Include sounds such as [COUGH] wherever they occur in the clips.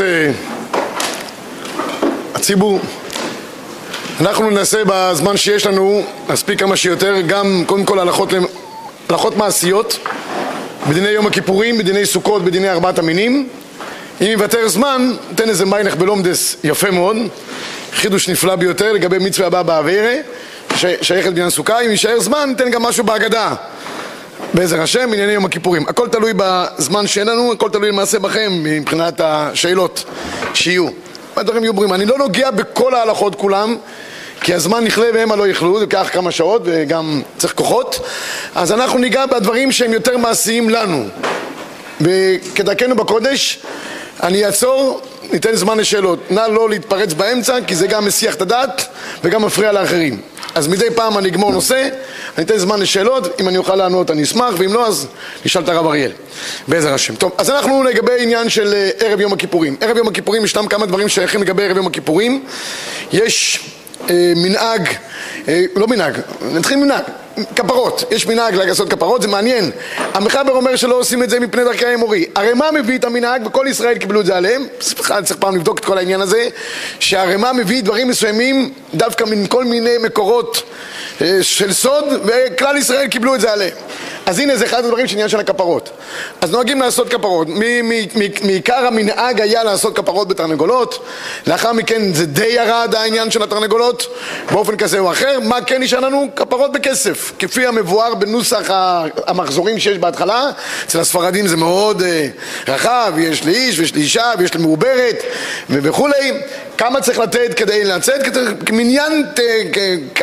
אה, הציבור, אנחנו ננסה בזמן שיש לנו להספיק כמה שיותר גם קודם כל הלכות, הלכות מעשיות בדיני יום הכיפורים, בדיני סוכות, בדיני ארבעת המינים. אם יוותר זמן, ניתן איזה מיינך בלומדס יפה מאוד. חידוש נפלא ביותר לגבי מצווה הבאה באווירה שייכת בעניין סוכה, אם יישאר זמן ניתן גם משהו בהגדה בעזר השם, ענייני יום הכיפורים. הכל תלוי בזמן שאין לנו, הכל תלוי למעשה בכם מבחינת השאלות שיהיו. הדברים יהיו ברורים. אני לא נוגע בכל ההלכות כולם, כי הזמן נכלה והמה לא יכלו, זה ייקח כמה שעות וגם צריך כוחות. אז אנחנו ניגע בדברים שהם יותר מעשיים לנו. וכדרכנו בקודש, אני אעצור, ניתן זמן לשאלות. נא לא להתפרץ באמצע, כי זה גם מסיח את הדעת וגם מפריע לאחרים. אז מדי פעם אני אגמור נושא, אני אתן זמן לשאלות, אם אני אוכל לענות אני אשמח, ואם לא אז נשאל את הרב אריאל, בעזר השם. טוב, אז אנחנו לגבי עניין של אה, ערב יום הכיפורים. ערב יום הכיפורים ישנם כמה דברים שייכים לגבי ערב יום הכיפורים. יש אה, מנהג, אה, לא מנהג, נתחיל מנהג, כפרות, יש מנהג לעשות כפרות, זה מעניין. המחבר אומר שלא עושים את זה מפני דרכי האמורי. הרי מה מביא את המנהג, וכל ישראל קיבלו את זה עליהם, צריך פעם לבדוק את כל העניין הזה, שהרמה מביא דברים מסוימים דווקא מכל מיני מקורות אה, של סוד, וכלל ישראל קיבלו את זה עליהם. אז הנה זה אחד הדברים של עניין של הכפרות. אז נוהגים לעשות כפרות. מעיקר המנהג היה לעשות כפרות בתרנגולות, לאחר מכן זה די ירד העניין של התרנגולות באופן כזה או אחר. מה כן נשאר לנו? כפרות בכסף. כפי המבואר בנוסח המחזורים שיש בהתחלה, אצל הספרדים זה מאוד uh, רחב, יש לאיש ויש לאישה ויש למעוברת וכולי. כמה צריך לתת כדי לצאת? כמניין,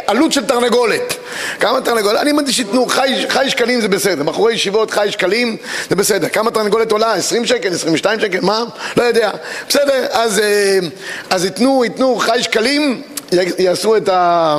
עלות של תרנגולת. כמה תרנגולת? אני אמרתי שייתנו חי שקלים זה בסדר, בחורי ישיבות חי שקלים זה בסדר. כמה תרנגולת עולה? 20 שקל? 22 שקל? מה? לא יודע. בסדר, אז, אה, אז ייתנו, ייתנו חי שקלים יעשו את, ה,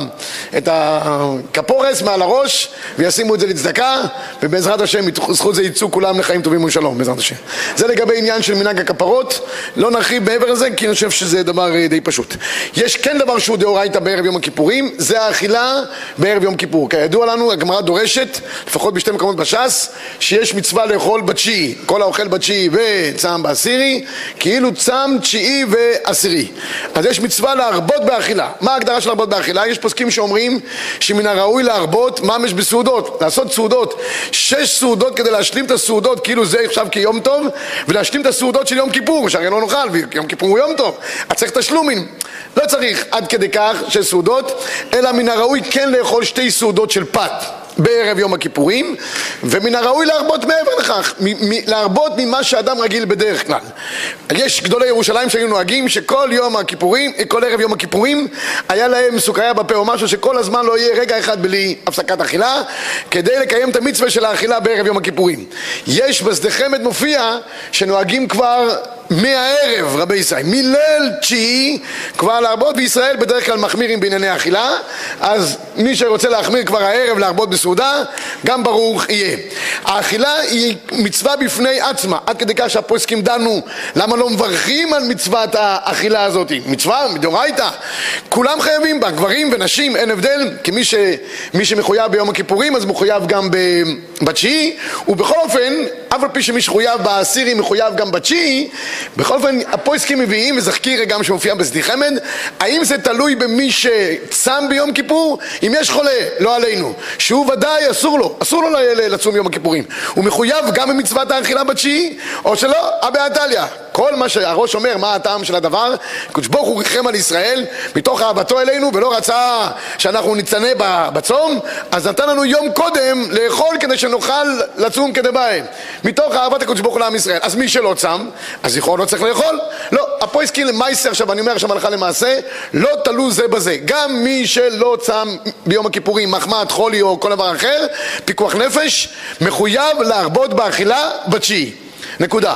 את הכפורס מעל הראש וישימו את זה לצדקה ובעזרת השם זכות זה יצאו כולם לחיים טובים ושלום בעזרת השם. זה לגבי עניין של מנהג הכפרות לא נרחיב מעבר לזה כי אני חושב שזה דבר אה, די פשוט. יש כן דבר שהוא דאורייתא בערב יום הכיפורים זה האכילה בערב יום כיפור. כידוע לנו הגמרא דורשת לפחות בשתי מקומות בש"ס שיש מצווה לאכול בתשיעי. כל האוכל בתשיעי וצם בעשירי כאילו צם תשיעי ועשירי. אז יש מצווה להרבות באכילה מה ההגדרה של להרבות באכילה? יש פוסקים שאומרים שמן הראוי להרבות ממש בסעודות, לעשות סעודות, שש סעודות כדי להשלים את הסעודות כאילו זה עכשיו כיום טוב ולהשלים את הסעודות של יום כיפור, שהרי לא נאכל ויום כיפור הוא יום טוב, אז צריך תשלומים לא צריך עד כדי כך שש סעודות, אלא מן הראוי כן לאכול שתי סעודות של פת בערב יום הכיפורים, ומן הראוי להרבות מעבר לכך, להרבות ממה שאדם רגיל בדרך כלל. יש גדולי ירושלים שהיו נוהגים שכל יום הכיפורים, כל ערב יום הכיפורים, היה להם סוכריה בפה או משהו שכל הזמן לא יהיה רגע אחד בלי הפסקת אכילה, כדי לקיים את המצווה של האכילה בערב יום הכיפורים. יש בשדה חמד מופיע שנוהגים כבר מהערב רבי ישראל, מליל תשיעי כבר להרבות בישראל בדרך כלל מחמירים בענייני אכילה אז מי שרוצה להחמיר כבר הערב להרבות בסעודה גם ברוך יהיה. האכילה היא מצווה בפני עצמה עד כדי כך שהפוסקים דנו למה לא מברכים על מצוות האכילה הזאת. מצווה מדאורייתא כולם חייבים בה גברים ונשים אין הבדל כי מי, ש, מי שמחויב ביום הכיפורים אז מחויב גם בתשיעי ובכל אופן אף על פי שמי שחויב בעשירי מחויב גם בתשיעי בכל אופן, הפויסקים מביאים, חקירה גם שמופיע בשדה חמד, האם זה תלוי במי שצם ביום כיפור? אם יש חולה, לא עלינו, שהוא ודאי אסור לו, אסור לו לצום יום הכיפורים. הוא מחויב גם במצוות האכילה בתשיעי, או שלא, אבא עתליה. כל מה שהראש אומר, מה הטעם של הדבר, קדוש ברוך הוא ריחם על ישראל מתוך אהבתו אלינו ולא רצה שאנחנו נצטנא בצום, אז נתן לנו יום קודם לאכול כדי שנוכל לצום כדבעי, מתוך אהבת הקדוש ברוך הוא לעם ישראל. אז מי שלא צם, אז לכאורה לא צריך לאכול? לא, הפויסקין למייסר, עכשיו אני אומר עכשיו הלכה למעשה, לא תלו זה בזה. גם מי שלא צם ביום הכיפורים, מחמד, חולי או כל דבר אחר, פיקוח נפש, מחויב להרבות באכילה בתשיעי. נקודה.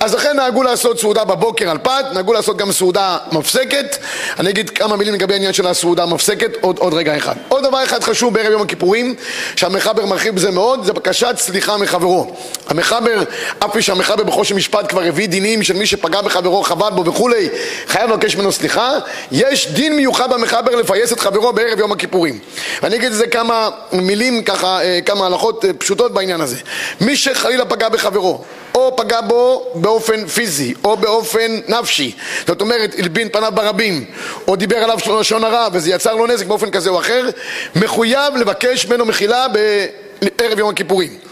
אז לכן נהגו לעשות סעודה בבוקר על פת, נהגו לעשות גם סעודה מפסקת. אני אגיד כמה מילים לגבי העניין של הסעודה המפסקת עוד, עוד רגע אחד. עוד דבר אחד חשוב בערב יום הכיפורים, שהמחבר מרחיב בזה מאוד, זה בקשת סליחה מחברו. המחבר, אף פי שהמחבר בחושן משפט כבר הביא דינים של מי שפגע בחברו, חבל בו וכולי, חייב לבקש ממנו סליחה, יש דין מיוחד במחבר לפייס את חברו בערב יום הכיפורים. ואני אגיד לזה כמה מילים, ככה, אה, כמה הלכות אה, פשוטות בעניין הזה. מי שחלילה פגע בחברו, או פגע בו באופן פיזי או באופן נפשי, זאת אומרת הלבין פניו ברבים או דיבר עליו לשון הרע וזה יצר לו נזק באופן כזה או אחר, מחויב לבקש ממנו מחילה בערב יום הכיפורים.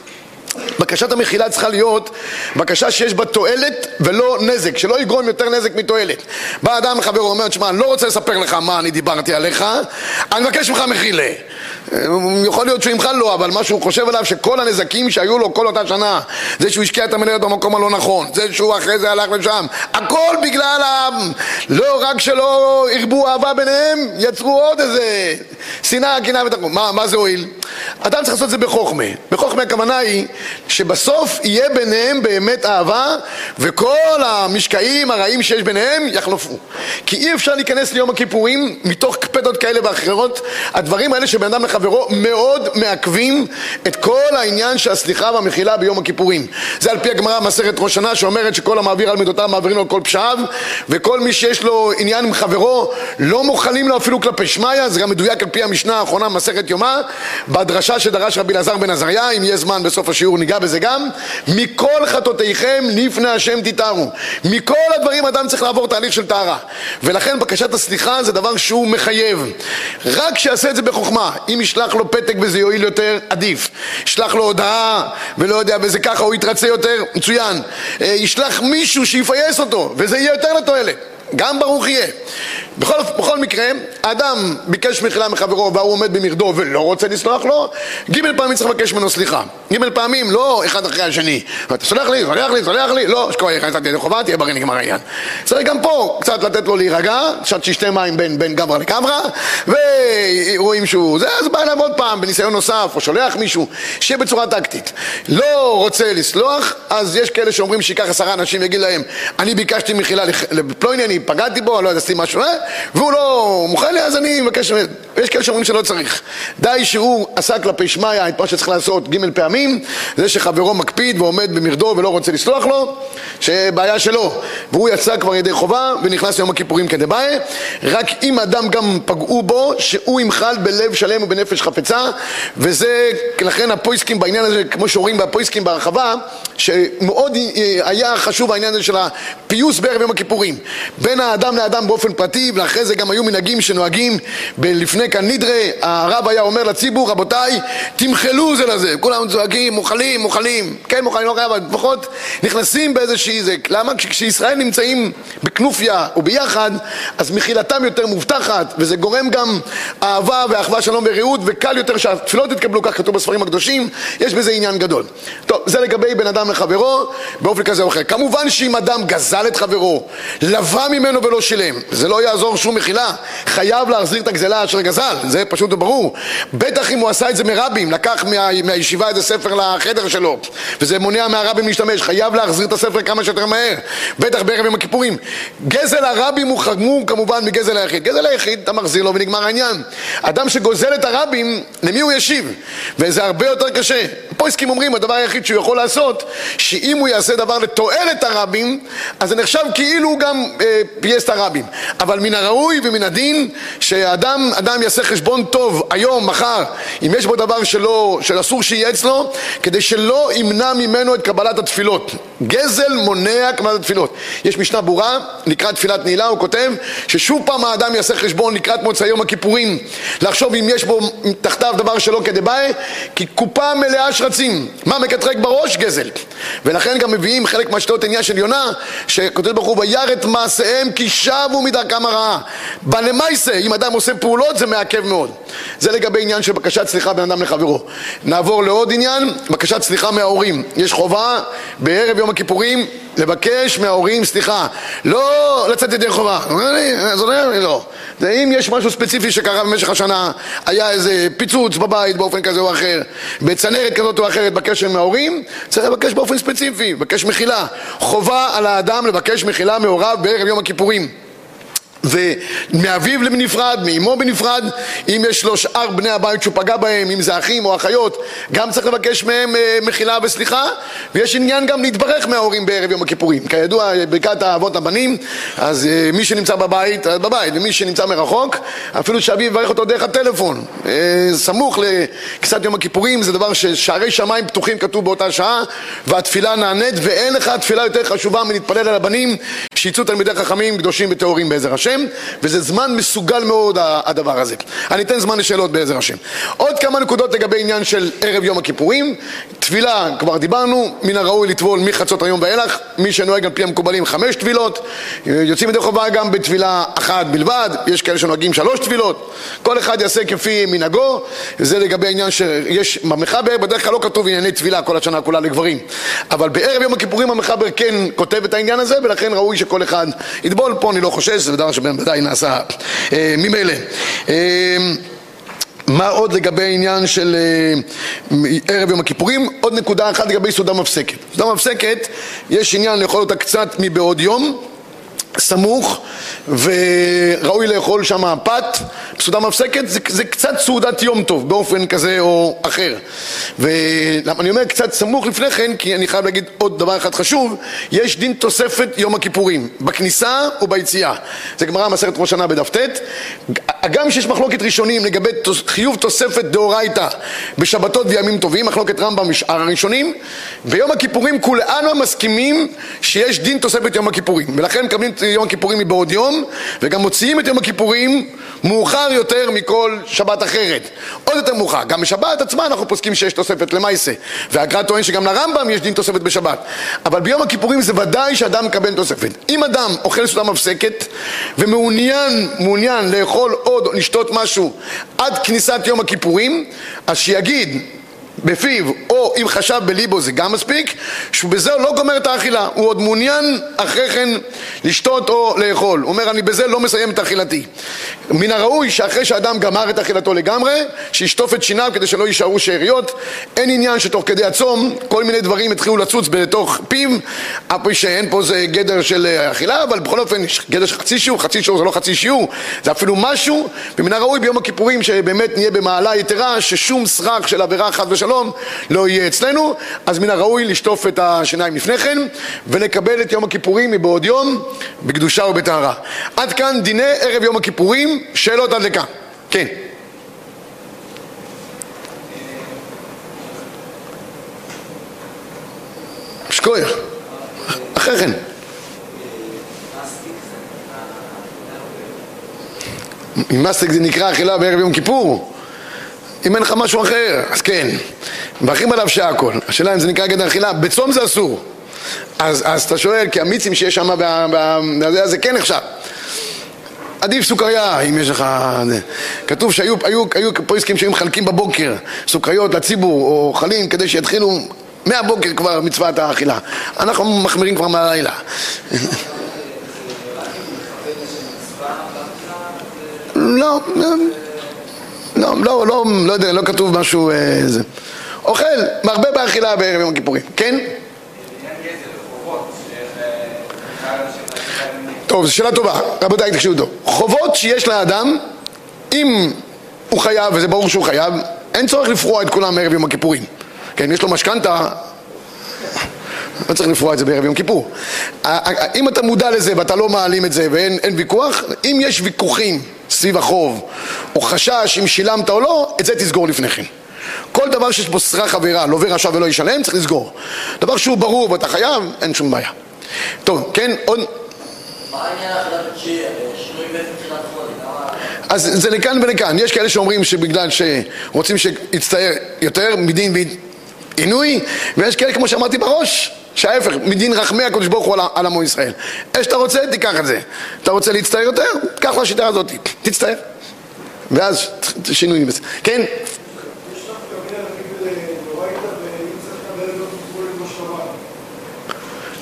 בקשת המחילה צריכה להיות בקשה שיש בה תועלת ולא נזק, שלא יגרום יותר נזק מתועלת. בא אדם לחבר ואומר, תשמע, אני לא רוצה לספר לך מה אני דיברתי עליך, אני מבקש ממך מחילה. יכול להיות שהוא ימחל לו, אבל מה שהוא חושב עליו שכל הנזקים שהיו לו כל אותה שנה, זה שהוא השקיע את המניות במקום הלא נכון, זה שהוא אחרי זה הלך לשם, הכל בגלל ה... לא רק שלא הרבו אהבה ביניהם, יצרו עוד איזה שנאה, קנאה ותחום. מה, מה זה הועיל? אדם צריך לעשות את זה בחוכמה. בחוכמה הכוונה היא שבסוף יהיה ביניהם באמת אהבה וכל המשקעים הרעים שיש ביניהם יחלפו. כי אי אפשר להיכנס ליום הכיפורים מתוך קפדות כאלה ואחרות. הדברים האלה שבין אדם לחברו מאוד מעכבים את כל העניין של הסליחה והמחילה ביום הכיפורים. זה על פי הגמרא במסכת ראש שנה שאומרת שכל המעביר על מידותיו מעבירים לו כל פשעיו וכל מי שיש לו עניין עם חברו לא מוחלים לו אפילו כלפי שמיא, זה גם מדויק על פי המשנה האחרונה במסכת יומא בדרשה שדרש רבי אלעזר בן עזריה, אם יהיה זמן בסוף השיעור ניגע בזה גם, מכל חטאותיכם לפני השם תתארו. מכל הדברים אדם צריך לעבור תהליך של טהרה. ולכן בקשת הסליחה זה דבר שהוא מחייב. רק שיעשה את זה בחוכמה. אם ישלח לו פתק וזה יועיל יותר, עדיף. ישלח לו הודעה ולא יודע, וזה ככה הוא יתרצה יותר, מצוין. אה, ישלח מישהו שיפייס אותו, וזה יהיה יותר לתועלת. גם ברוך יהיה. בכל, בכל מקרה, האדם ביקש מחילה מחברו והוא עומד במרדו ולא רוצה לסלוח לו, ג' פעמים צריך לבקש ממנו סליחה. ג' פעמים, לא אחד אחרי השני. אתה סולח לי, סולח לי, סולח לי, לא, שכבר יחסת ידי חובה, תהיה בריא נגמר העניין. צריך גם פה קצת לתת לו להירגע, קצת שישתה מים בין, בין גברא לגברא, ורואים שהוא, זה, אז בא אליו עוד פעם בניסיון נוסף, או שולח מישהו, שיהיה בצורה טקטית. לא רוצה לסלוח, אז יש כאלה שאומרים שייקח עשרה אנשים ויגיד להם, אני ביקשתי מחילה לפלוני, אני פגעתי בו, אני לא יודע, עשיתי משהו, אה? והוא לא מוכן לי, אז אני מבקש, יש כאלה שאומרים שלא צריך. די שהוא עשה כלפי שמיא את מה שצריך לעשות ג' פעמים, זה שחברו מקפיד ועומד במרדו ולא רוצה לסלוח לו, שבעיה שלו. והוא יצא כבר ידי חובה ונכנס ליום הכיפורים כדבעי, רק אם אדם גם פגעו בו, שהוא ימחל בלב שלם ובנפש חפצה, וזה, לכן הפויסקים בעניין הזה, כמו שאומרים בפויסקים בהרחבה, שמאוד היה חשוב העניין הזה של הפיוס בערב יום הכיפורים. בין האדם לאדם באופן פרטי, ואחרי זה גם היו מנהגים שנוהגים לפני כאן נדרי, הרב היה אומר לציבור, רבותיי, תמחלו זה לזה, כולם צועקים, מוכלים, מוכלים, כן מוכלים, לא חייב, אבל לפחות נכנסים באיזושהי זה, למה? כשישראל נמצאים בכנופיה וביחד, אז מחילתם יותר מובטחת, וזה גורם גם אהבה ואחווה, שלום ורעות, וקל יותר שהתפילות יתקבלו, כך כתוב בספרים הקדושים, יש בזה עניין גדול. טוב, זה לגבי בן אדם לחברו, באופן כזה או אחר. כמובן שאם אדם גזל את חברו, לווה ממנו ולא שילם, זה לא יעזור שום מחילה, חייב להחזיר את הגזלה אשר גזל, זה פשוט וברור. בטח אם הוא עשה את זה מרבים, לקח מה, מהישיבה איזה ספר לחדר שלו, וזה מונע מהרבים להשתמש, חייב להחזיר את הספר כמה שיותר מהר, בטח בערב יום הכיפורים. גזל הרבים הוא חמור כמובן מגזל היחיד. גזל היחיד, אתה מחזיר לו ונגמר העניין. אדם שגוזל את הרבים, למי הוא ישיב? וזה הרבה יותר קשה. הפויסקים אומרים, הדבר היחיד שהוא יכול לעשות, שאם הוא יעשה דבר לתועלת הרבים, אז זה נחשב כאילו הוא גם אה, פייס את הרבים. אבל מן הראוי ומן הדין, שאדם אדם יעשה חשבון טוב היום, מחר, אם יש בו דבר שלא, שאסור שיהיה אצלו, כדי שלא ימנע ממנו את קבלת התפילות. גזל מונע קבלת התפילות. יש משנה ברורה, לקראת תפילת נעילה, הוא כותב, ששוב פעם האדם יעשה חשבון לקראת מוצאי יום הכיפורים, לחשוב אם יש בו תחתיו דבר שלא כדבעי, כי קופה מלאה שרצים. מה מקטרק בראש? גזל. ולכן גם מביאים חלק מהשתות עניין של יונה, שכותב ברוך הוא, וירא את מעשיהם כי שבו מדרכם הרעה. בלמייסה, אם אדם עושה פעולות זה מעכב מאוד. זה לגבי עניין של בקשת סליחה בין אדם לחברו. נעבור לעוד עניין, בקשת סליחה מההורים. יש חובה בערב יום הכיפורים לבקש מההורים סליחה. לא לצאת ידי חובה. לא. אם יש משהו ספציפי שקרה במשך השנה, היה איזה פיצוץ בבית באופן כזה או אחר, בצנרת כזאת או אחרת בקשר עם ההורים, צריך לבקש באופן ספציפי, לבקש מחילה. חובה על האדם לבקש מחילה מהוריו בערב יום הכיפורים. ומאביו בנפרד, מאמו בנפרד, אם יש לו שאר בני הבית שהוא פגע בהם, אם זה אחים או אחיות, גם צריך לבקש מהם אה, מחילה וסליחה, ויש עניין גם להתברך מההורים בערב יום הכיפורים. כידוע, ברכת האבות הבנים, אז אה, מי שנמצא בבית, אז בבית, ומי שנמצא מרחוק, אפילו שאביו יברך אותו דרך הטלפון. אה, סמוך לכניסת יום הכיפורים, זה דבר ששערי שמיים פתוחים כתוב באותה שעה, והתפילה נענית, ואין לך תפילה יותר חשובה מלהתפלל על הבנים, שיצאו תלמידי חכמים קדושים וטהורים בעזר השם. וזה זמן מסוגל מאוד הדבר הזה. אני אתן זמן לשאלות בעזר השם. עוד כמה נקודות לגבי עניין של ערב יום הכיפורים. טבילה, כבר דיברנו, מן הראוי לטבול מחצות היום ואילך, מי שנוהג על פי המקובלים חמש טבילות, יוצאים ידי חובה גם בטבילה אחת בלבד, יש כאלה שנוהגים שלוש טבילות, כל אחד יעשה כפי מנהגו, זה לגבי העניין שיש במחבר, בדרך כלל לא כתוב ענייני טבילה כל השנה כולה לגברים, אבל בערב יום הכיפורים המחבר כן כותב את העניין הזה, ולכן ראוי שכל אחד יטבול, פה אני לא חושש, זה דבר שבוודאי נעשה אה, ממילא. אה, מה עוד לגבי העניין של אה, ערב יום הכיפורים? עוד נקודה אחת לגבי סעודה מפסקת. סעודה מפסקת, יש עניין לאכול אותה קצת מבעוד יום, סמוך, וראוי לאכול שם פת, סעודה מפסקת, זה, זה קצת סעודת יום טוב, באופן כזה או אחר. ולמה אני אומר קצת סמוך לפני כן, כי אני חייב להגיד עוד דבר אחד חשוב, יש דין תוספת יום הכיפורים, בכניסה וביציאה. זה גמרא מסכת ראש שנה בדף ט', הגם שיש מחלוקת ראשונים לגבי חיוב תוספת דאורייתא בשבתות וימים טובים, מחלוקת רמב"ם משאר הראשונים, ביום הכיפורים כולנו מסכימים שיש דין תוספת יום הכיפורים, ולכן מקבלים את יום הכיפורים מבעוד יום, וגם מוציאים את יום הכיפורים מאוחר יותר מכל שבת אחרת. עוד יותר מאוחר. גם בשבת עצמה אנחנו פוסקים שיש תוספת למעשה. והגר"א טוען שגם לרמב"ם יש דין תוספת בשבת. אבל ביום הכיפורים זה ודאי שאדם מקבל תוספת. אם אדם אוכל סעודה מפסקת ומעוניין מעוניין לאכול עוד או לשתות משהו עד כניסת יום הכיפורים, אז שיגיד בפיו, או אם חשב בליבו זה גם מספיק, שבזה הוא לא גומר את האכילה, הוא עוד מעוניין אחרי כן לשתות או לאכול. הוא אומר, אני בזה לא מסיים את אכילתי. מן הראוי שאחרי שאדם גמר את אכילתו לגמרי, שישטוף את שיניו כדי שלא יישארו שאריות. אין עניין שתוך כדי הצום כל מיני דברים יתחילו לצוץ בתוך פיו, אף שאין פה זה גדר של אכילה, אבל בכל אופן יש גדר של חצי שיעור, חצי שיעור זה לא חצי שיעור, זה אפילו משהו, ומן הראוי ביום הכיפורים שבאמת נהיה במעלה יתרה, ששום סרח של עבירה חס ושלום שלום לא יהיה אצלנו, אז מן הראוי לשטוף את השיניים לפני כן ולקבל את יום הכיפורים מבעוד יום בקדושה ובטהרה. עד כאן דיני ערב יום הכיפורים, שאלות עד לכאן. כן. שכוייך. אחרי כן. אם מסטיק זה נקרא אכילה בערב יום כיפור אם אין לך משהו אחר, אז כן. מברכים עליו שהכל. השאלה אם זה נקרא גדר אכילה, בצום זה אסור. אז, אז אתה שואל, כי המיצים שיש שם, זה כן נחשב. עדיף סוכריה, אם יש לך... כתוב שהיו היו, היו פויסקים שהיו מחלקים בבוקר סוכריות לציבור, או אוכלים, כדי שיתחילו מהבוקר כבר מצוות האכילה. אנחנו מחמירים כבר מהלילה. [LAUGHS] לא, לא. לא, לא, לא, יודע, לא כתוב משהו... אה, זה. אוכל, מרבה באכילה בערב יום הכיפורים, כן? טוב, זו שאלה טובה, רבותיי תקשיבו טוב. חובות שיש לאדם, אם הוא חייב, וזה ברור שהוא חייב, אין צורך לפרוע את כולם בערב יום הכיפורים. כן, יש לו משכנתה, לא צריך לפרוע את זה בערב יום כיפור. אם אתה מודע לזה ואתה לא מעלים את זה ואין ויכוח, אם יש ויכוחים סביב החוב, או חשש אם שילמת או לא, את זה תסגור לפני כן. כל דבר שיש בו סרח עבירה, לווה לא רשע ולא ישלם, צריך לסגור. דבר שהוא ברור ואתה חייב, אין שום בעיה. טוב, כן, עוד... אז זה לכאן ולכאן. יש כאלה שאומרים שבגלל שרוצים שיצטער יותר מדין עינוי, ויש כאלה, כמו שאמרתי בראש, שההפך, מדין רחמי הקדוש ברוך הוא על עמו ישראל. איך שאתה רוצה, תיקח את זה. אתה רוצה להצטער יותר? קח לשיטה הזאת, תצטער. ואז שינוי בסדר. כן?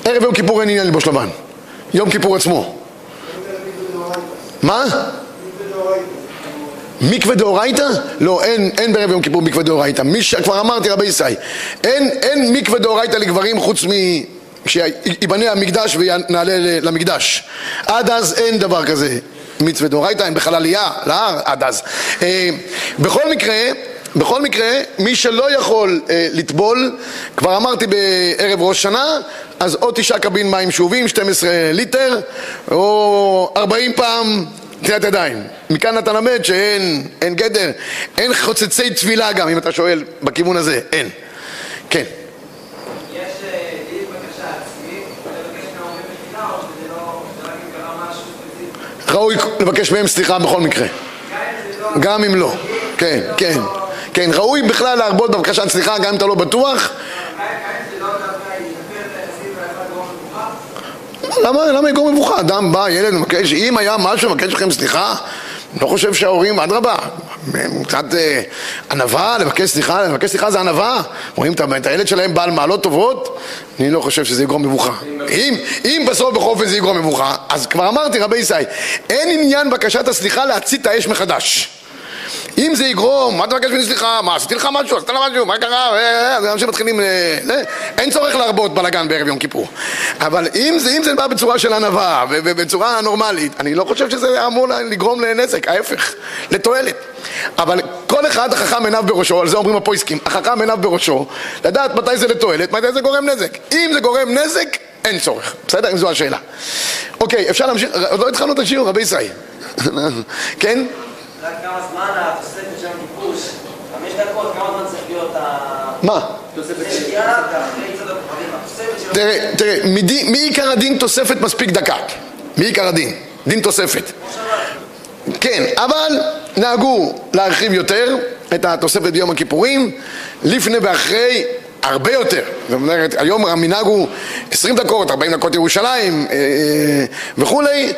ערב יום כיפור אין עניין לבוש לבן. יום כיפור עצמו. מה? מקווה דאורייתא? לא, אין, אין בערב יום כיפור מקווה דאורייתא. כבר אמרתי רבי ישראל, אין, אין מקווה דאורייתא לגברים חוץ מ... כשיבנה המקדש ונעלה למקדש. עד אז אין דבר כזה. מצווה דאורייתא, הם בכלל עלייה להר עד אז. אה, בכל מקרה, בכל מקרה, מי שלא יכול אה, לטבול, כבר אמרתי בערב ראש שנה, אז או תשעה קבין מים שאובים, 12 ליטר, או 40 פעם נטילת ידיים. מכאן אתה למד שאין אין גדר, אין חוצצי תפילה גם, אם אתה שואל בכיוון הזה, אין. כן. אה, לא? ראוי לבקש מהם סליחה בכל מקרה. גם אם לא... גם אם לא. כן, כן. כן, ראוי בכלל להרבות בבקשת סליחה גם אם אתה לא בטוח. גם אם זה לא דווקא יספר את היחסים והאחד גורם מבוכה? למה, למה יגור מבוכה? אדם בא, ילד מבקש, אם היה משהו, מבקש לכם סליחה, לא חושב שההורים, אדרבה, קצת אה, ענווה, לבקש סליחה, לבקש סליחה זה ענווה. רואים את הילד שלהם בעל מעלות טובות, אני לא חושב שזה יגרום מבוכה. אם, אם בסוף בכל אופן זה יגרום מבוכה, אז כבר אמרתי רבי ישי, אין עניין בקשת הסליחה להצית את האש מחדש. אם זה יגרום, מה אתה מבקש ממני סליחה? מה, עשיתי לך משהו? עשית לך משהו? מה קרה? אה, אה, אז אנשים מתחילים... אה. אין צורך להרבות בלאגן בערב יום כיפור. אבל אם זה, אם זה בא בצורה של ענווה ובצורה נורמלית, אני לא חושב שזה אמור לגרום לנזק, ההפך, לתועלת. אבל כל אחד החכם עיניו בראשו, על זה אומרים הפויסקים, החכם עיניו בראשו, לדעת מתי זה לתועלת, מתי זה גורם נזק. אם זה גורם נזק, אין צורך. בסדר? אם זו השאלה. אוקיי, אפשר להמשיך? עוד לא התחלנו את השיעור, רבי ישראל. [LAUGHS] כן? רק כמה זמן התוספת של הכיבוש? חמש דקות, כמה זמן צריך להיות ה... מה? תראה, תראה, מעיקר הדין תוספת מספיק דקה. מעיקר הדין, דין תוספת. כן, אבל נהגו להרחיב יותר את התוספת ביום הכיפורים, לפני ואחרי הרבה יותר. זאת אומרת, היום המנהג הוא 20 דקות, 40 דקות ירושלים אה, אה, וכולי,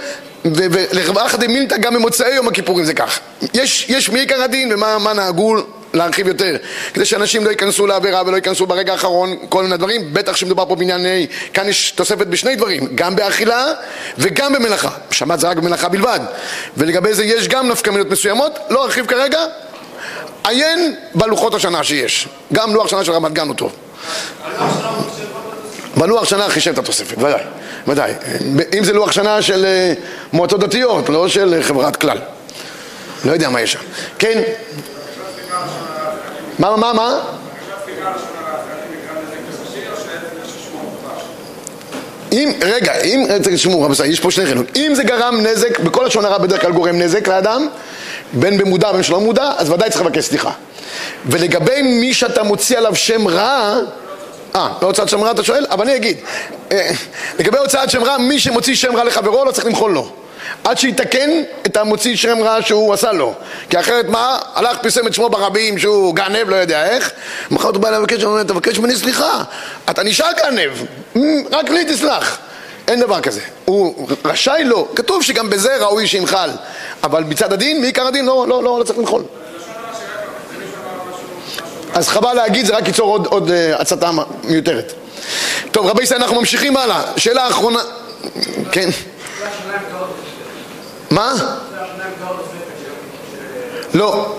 ולחברה דמילתא גם במוצאי יום הכיפורים זה כך. יש, יש מעיקר הדין ומה מה נהגו להרחיב יותר, כדי שאנשים לא ייכנסו לעבירה ולא ייכנסו ברגע האחרון, כל מיני דברים, בטח שמדובר פה בענייני, כאן יש תוספת בשני דברים, גם באכילה וגם במלאכה, שבת זה רק במלאכה בלבד, ולגבי זה יש גם נפקמינות מסוימות, לא ארחיב כרגע, עיין בלוחות השנה שיש, גם לוח שנה של רמת גן הוא טוב. בלוח שנה חישב את התוספת, ודאי, ודאי. אם זה לוח שנה של אה, מועצות דתיות, לא של אה, חברת כלל. לא יודע מה יש שם. כן? מה, מה, מה? אם, רגע, אם, תשמעו רבותיי, יש פה שני חילוק. אם זה גרם נזק, בכל לשון הרע בדרך כלל גורם נזק לאדם, בין במודע בין שלא מודע, אז ודאי צריך לבקש סליחה. ולגבי מי שאתה מוציא עליו שם רע, אה, לא הוצאת שם רע אתה שואל? אבל אני אגיד, אה, לגבי הוצאת שם רע, מי שמוציא שם רע לחברו לא צריך למחול לו. עד שיתקן את המוציא שם רע שהוא עשה לו. כי אחרת מה? הלך פרסם את שמו ברבים שהוא גנב, לא יודע איך. מחר הוא בא לבקש, הוא אומר, תבקש ממני סליחה. אתה נשאר גנב, "מ, רק לי תסלח. אין דבר כזה. הוא רשאי לו, כתוב שגם בזה ראוי שינחל. אבל מצד הדין, מעיקר הדין, לא, לא, לא, לא צריך למחול. אז חבל להגיד, זה רק ייצור עוד, עוד אה, הצתה מיותרת. טוב, רבי ישראל, אנחנו ממשיכים הלאה. שאלה אחרונה, כן. מה? לא.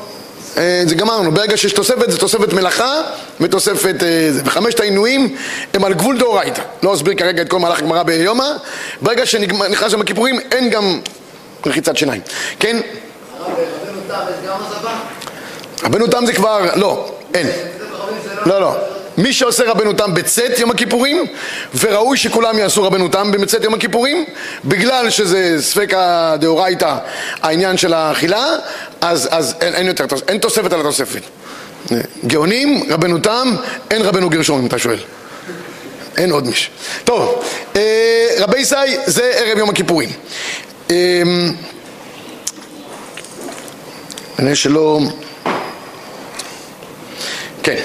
אה, זה גמרנו, ברגע שיש תוספת זה תוספת מלאכה ותוספת אה, זה. וחמשת העינויים הם על גבול דאורייתא. לא אסביר כרגע את כל מהלך הגמרא ביומא. ברגע שנכנס יום הכיפורים אין גם רחיצת שיניים. כן? רבנו תם? רבנו זה כבר, לא, אין. לא, לא. מי שעושה רבנו תם בצאת יום הכיפורים, וראוי שכולם יעשו רבנו תם בצאת יום הכיפורים, בגלל שזה ספקא דאורייתא העניין של האכילה, אז, אז אין, אין יותר, אין תוספת על התוספת. גאונים, רבנו תם, אין רבנו גרשום אם אתה שואל. אין עוד מישהו. טוב, אה, רבי ישי זה ערב יום הכיפורים. אה, שלא... כן.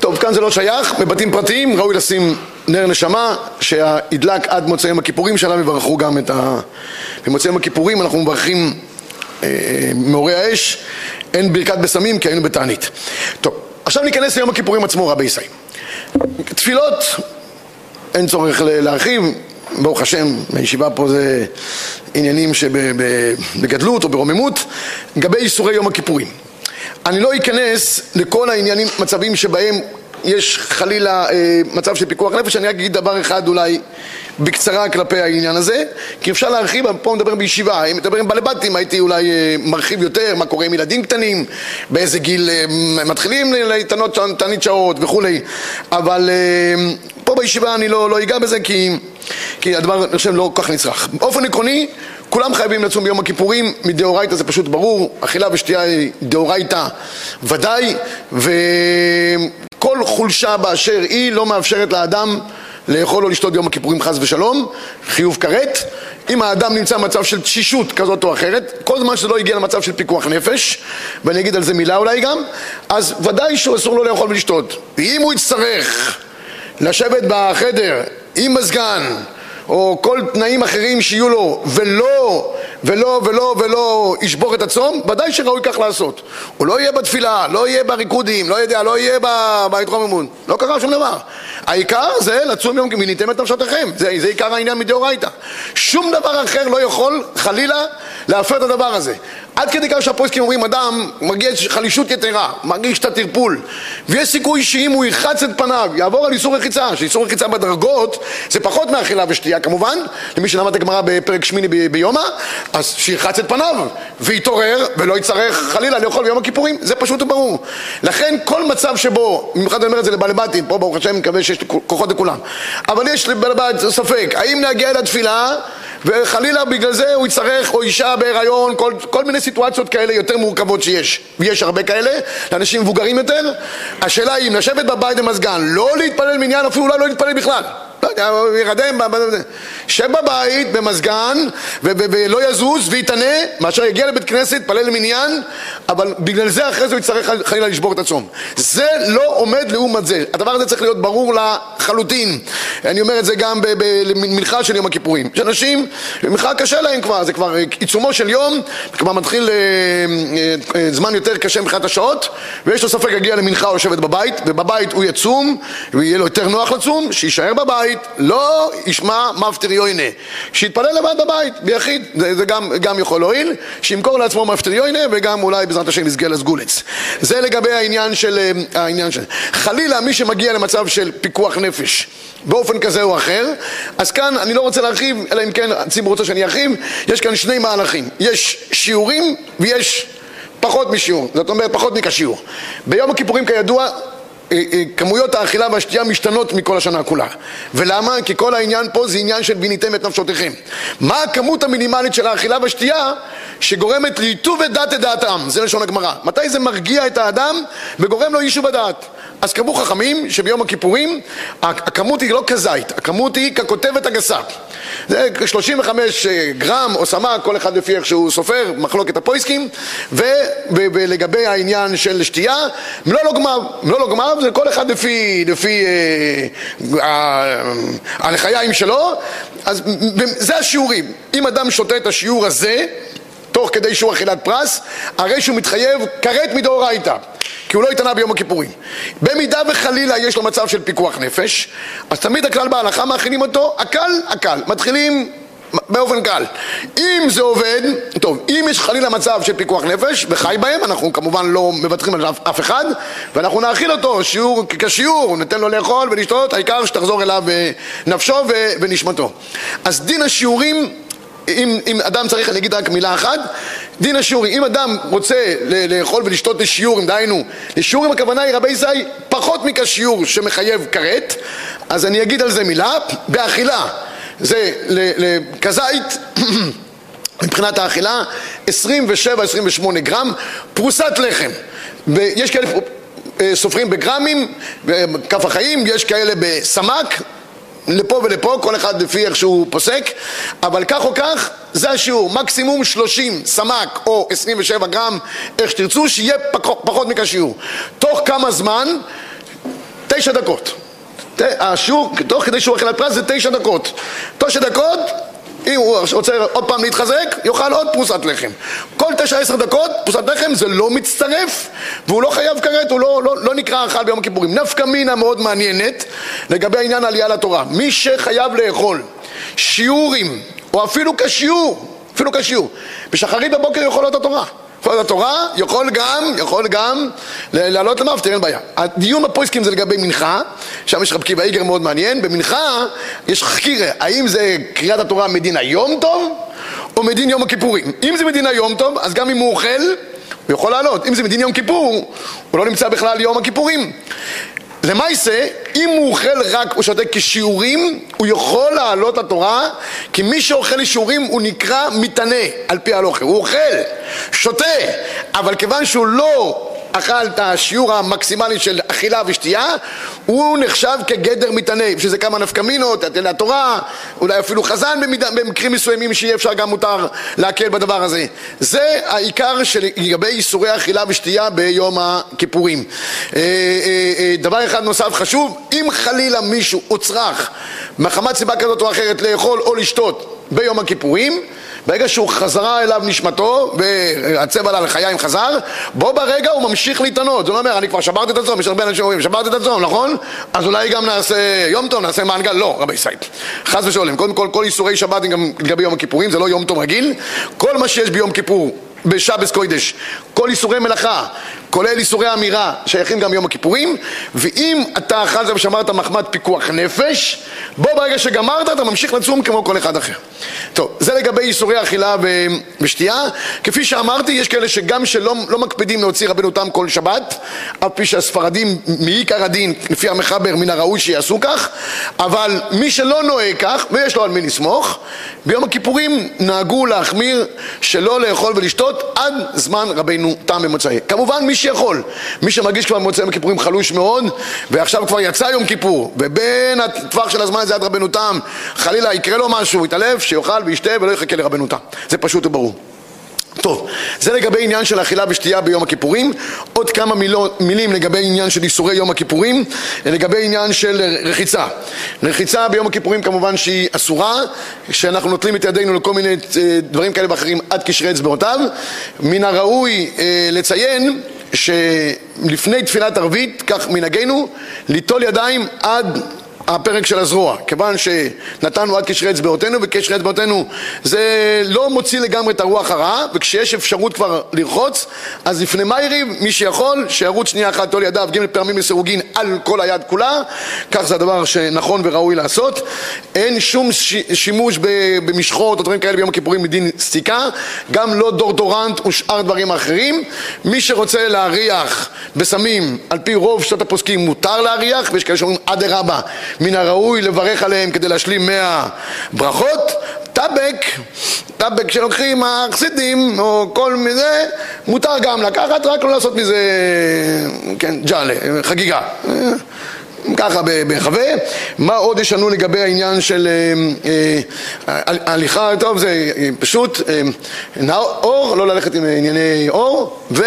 טוב, כאן זה לא שייך, בבתים פרטיים ראוי לשים נר נשמה שידלק עד מוצאי יום הכיפורים, שעליו יברכו גם את ה... במוצאי יום הכיפורים אנחנו מברכים אה, מאורי האש, אין ברכת בשמים כי היינו בתענית. טוב, עכשיו ניכנס ליום הכיפורים עצמו, רבי ישי. תפילות, אין צורך להרחיב, ברוך השם, הישיבה פה זה עניינים שבגדלות או ברוממות, לגבי איסורי יום הכיפורים. אני לא אכנס לכל העניינים, מצבים שבהם יש חלילה אה, מצב של פיקוח נפש, אני רק אגיד דבר אחד אולי בקצרה כלפי העניין הזה, כי אפשר להרחיב, פה מדבר בישיבה, אם מדבר עם בעלי בתים הייתי אולי אה, מרחיב יותר, מה קורה עם ילדים קטנים, באיזה גיל אה, מתחילים להתענות תענית שעות וכולי, אבל אה, פה בישיבה אני לא, לא אגע בזה כי, כי הדבר, אני חושב, לא כל כך נצרך. באופן עקרוני, כולם חייבים לצום ביום הכיפורים, מדאורייתא זה פשוט ברור, אכילה ושתייה היא דאורייתא ודאי, וכל חולשה באשר היא לא מאפשרת לאדם לאכול או לשתות ביום הכיפורים חס ושלום, חיוב כרת. אם האדם נמצא במצב של תשישות כזאת או אחרת, כל זמן שזה לא הגיע למצב של פיקוח נפש, ואני אגיד על זה מילה אולי גם, אז ודאי שהוא אסור לו לאכול ולשתות. ואם הוא יצטרך לשבת בחדר עם מזגן, או כל תנאים אחרים שיהיו לו, ולא, ולא, ולא, ולא ישבור את הצום, ודאי שראוי כך לעשות. הוא לא יהיה בתפילה, לא יהיה בריקודים, לא יודע, לא יהיה בהתרוממות. לא קרה שום דבר. העיקר זה לצום יום כי מיניתם את נפשותיכם. זה, זה עיקר העניין מדאורייתא. שום דבר אחר לא יכול, חלילה, להפר את הדבר הזה. עד כדי כך שהפוסקים אומרים, אדם מרגיש חלישות יתרה, מרגיש את הטרפול, ויש סיכוי שאם הוא ירחץ את פניו, יעבור על איסור רחיצה, שאיסור רחיצה בדרגות זה פחות מאכילה ושתייה כמובן, למי שלמד את הגמרא בפרק שמיני ביומא, אז שירחץ את פניו, ויתעורר, ולא יצטרך חלילה לאכול ביום הכיפורים, זה פשוט וברור. לכן כל מצב שבו, במיוחד אני אומר את זה לבעלי בתים, פה ברוך השם מקווה שיש כוחות לכולם, אבל יש לבעלי בית ספק, האם להגיע אל התפילה וחלילה בגלל זה הוא יצטרך, או אישה בהיריון, כל, כל מיני סיטואציות כאלה יותר מורכבות שיש, ויש הרבה כאלה, לאנשים מבוגרים יותר. השאלה היא אם לשבת בבית במזגן, לא להתפלל מניין, אפילו אולי לא להתפלל בכלל. לא ירדם, שב בבית במזגן ולא יזוז ויתענה מאשר יגיע לבית כנסת, יתפלל למניין אבל בגלל זה אחרי זה הוא יצטרך חלילה לשבור את הצום. זה לא עומד לעומת זה. הדבר הזה צריך להיות ברור לחלוטין. אני אומר את זה גם במנחה של יום הכיפורים. שאנשים, מנחה קשה להם כבר זה כבר עיצומו של יום כבר מתחיל אה, אה, זמן יותר קשה מבחינת השעות ויש לו ספק להגיע למנחה או לשבת בבית ובבית הוא יצום ויהיה לו יותר נוח לצום שיישאר בבית בבית לא ישמע מפטר יוינה. שיתפלל לבד בבית, ביחיד, זה, זה גם, גם יכול להועיל שימכור לעצמו מפטר יוינה וגם אולי בעזרת השם יזכה לסגולץ זה לגבי העניין של, אה, העניין של חלילה מי שמגיע למצב של פיקוח נפש באופן כזה או אחר אז כאן אני לא רוצה להרחיב אלא אם כן הציבור רוצה שאני ארחיב יש כאן שני מהלכים. יש שיעורים ויש פחות משיעור זאת אומרת פחות מכשיעור ביום הכיפורים כידוע כמויות האכילה והשתייה משתנות מכל השנה כולה. ולמה? כי כל העניין פה זה עניין של ביניתם את נפשותיכם. מה הכמות המינימלית של האכילה והשתייה שגורמת ליטוב את דת את דעתם? זה לשון הגמרא. מתי זה מרגיע את האדם וגורם לו יישוב הדעת? אז קבעו חכמים שביום הכיפורים הכמות היא לא כזית, הכמות היא ככותבת הגסה. זה 35 אה, גרם או סמ"ק, כל אחד לפי איך שהוא סופר, מחלוקת הפויסקים, ולגבי העניין של שתייה, מלוא לא גמר, מלוא לא גמר זה כל אחד לפי, לפי אה, אה, הלחיים שלו, אז זה השיעורים. אם אדם שותה את השיעור הזה, תוך כדי שהוא אכילת פרס, הרי שהוא מתחייב כרת מדאורייתא. כי הוא לא התענה ביום הכיפורים. במידה וחלילה יש לו מצב של פיקוח נפש, אז תמיד הכלל בהלכה מאכילים אותו, הקל, הקל. מתחילים באופן קל. אם זה עובד, טוב, אם יש חלילה מצב של פיקוח נפש וחי בהם, אנחנו כמובן לא מוותרים על אף, אף אחד, ואנחנו נאכיל אותו שיעור כשיעור, ניתן לו לאכול ולשתות, העיקר שתחזור אליו אה, נפשו ונשמתו. אז דין השיעורים אם, אם אדם צריך, אני אגיד רק מילה אחת, דין השיעורים, אם אדם רוצה לאכול ולשתות לשיעורים, דהיינו, לשיעורים הכוונה היא רבי זי פחות מכשיעור שמחייב כרת, אז אני אגיד על זה מילה, באכילה. זה לכזית [CLEARS THROAT] מבחינת האכילה 27-28 גרם פרוסת לחם. ויש כאלה אה, סופרים בגרמים, כף החיים, יש כאלה בסמ"ק לפה ולפה, כל אחד לפי איך שהוא פוסק, אבל כך או כך, זה השיעור, מקסימום 30 סמ"ק או 27 גרם, איך שתרצו, שיהיה פחות, פחות מכשיעור. תוך כמה זמן? תשע דקות. השיעור, תוך כדי שהוא על פרס זה תשע דקות. תשע דקות אם הוא רוצה עוד פעם להתחזק, יאכל עוד פרוסת לחם. כל תשע עשר דקות, פרוסת לחם זה לא מצטרף, והוא לא חייב כרת, הוא לא, לא, לא נקרא אכל ביום הכיפורים. נפקא מינה מאוד מעניינת לגבי העניין העלייה לתורה. מי שחייב לאכול שיעורים, או אפילו כשיעור, אפילו כשיעור, בשחרית בבוקר יכול להיות התורה. כבוד התורה יכול גם, יכול גם לעלות למפטר, אין בעיה. הדיון בפויסקים זה לגבי מנחה, שם יש רב קיבא איגר מאוד מעניין, במנחה יש חקירה, האם זה קריאת התורה מדין היום טוב, או מדין יום הכיפורים. אם זה מדין היום טוב, אז גם אם הוא אוכל, הוא יכול לעלות. אם זה מדין יום כיפור, הוא לא נמצא בכלל יום הכיפורים. למעשה, אם הוא אוכל רק או שותה כשיעורים, הוא יכול לעלות לתורה, כי מי שאוכל לשיעורים הוא נקרא מתענה על פי הלוכה. הוא אוכל, שותה, אבל כיוון שהוא לא אכל את השיעור המקסימלי של אכילה ושתייה, הוא נחשב כגדר מתענה. יש לזה כמה נפקמינות, לתורה, אולי אפילו חזן במידה, במקרים מסוימים שיהיה אפשר גם מותר להקל בדבר הזה. זה העיקר לגבי איסורי אכילה ושתייה ביום הכיפורים. אה, אה, אה, דבר אחד נוסף חשוב, אם חלילה מישהו הוצרך מחמת סיבה כזאת או אחרת לאכול או לשתות ביום הכיפורים, ברגע שהוא חזרה אליו נשמתו והצבע עלה לחיים חזר, בו ברגע הוא ממשיך להתענות. זאת אומרת, אני כבר שברתי את הצום, יש הרבה אנשים שאומרים, שברתי את הצום, נכון? אז אולי גם נעשה יום טוב, נעשה מנגל? לא, רבי סייד. חס ושלום. קודם כל, כל איסורי שבת גם לגבי יום הכיפורים, זה לא יום טוב רגיל. כל מה שיש ביום כיפור בשבס קוידש, כל איסורי מלאכה, כולל איסורי אמירה, שייכים גם יום הכיפורים, ואם אתה אכלת ושמרת מחמת פיקוח נפש, בוא ברגע שגמרת אתה ממשיך לצום כמו כל אחד אחר. טוב, זה לגבי איסורי אכילה. ושתייה. כפי שאמרתי, יש כאלה שגם שלא לא מקפידים להוציא רבנו תם כל שבת, אף פי שהספרדים מעיקר הדין, לפי המחבר, מן הראוי שיעשו כך, אבל מי שלא נוהג כך, ויש לו על מי לסמוך, ביום הכיפורים נהגו להחמיר שלא לאכול ולשתות עד זמן רבנו תם במוצאי. כמובן מי שיכול, מי שמרגיש כבר במוצאי יום הכיפורים חלוש מאוד, ועכשיו כבר יצא יום כיפור, ובין הטווח של הזמן הזה עד רבנו תם, חלילה יקרה לו משהו, יתעלף, שיאכל וישתה ולא יחכה לרבנו תם. זה פשוט וברור. טוב, זה לגבי עניין של אכילה ושתייה ביום הכיפורים. עוד כמה מילות, מילים לגבי עניין של איסורי יום הכיפורים, לגבי עניין של רחיצה. רחיצה ביום הכיפורים כמובן שהיא אסורה, שאנחנו נוטלים את ידינו לכל מיני אה, דברים כאלה ואחרים עד קשרי אצבעותיו. מן הראוי אה, לציין שלפני תפילת ערבית, כך מנהגנו, ליטול ידיים עד הפרק של הזרוע, כיוון שנתנו עד קשרי אצבעותינו, וקשרי אצבעותינו זה לא מוציא לגמרי את הרוח הרעה, וכשיש אפשרות כבר לרחוץ, אז לפני מאיריב, מי שיכול, שירוץ שנייה אחת תול ידיו, ג' פעמים לסירוגין על כל היד כולה, כך זה הדבר שנכון וראוי לעשות. אין שום שימוש במשחות או דברים כאלה ביום הכיפורים מדין סיכה, גם לא דורדורנט ושאר דברים אחרים. מי שרוצה להריח בסמים, על פי רוב שעות הפוסקים מותר להריח, ויש כאלה שאומרים אדרבה מן הראוי לברך עליהם כדי להשלים מאה ברכות. טבק, טבק שלוקחים החסידים או כל מזה, מותר גם לקחת, רק לא לעשות מזה, כן, ג'אלה, חגיגה. ככה בהיחווה. מה עוד יש לנו לגבי העניין של הליכה, טוב זה פשוט אור, לא ללכת עם ענייני אור, ו...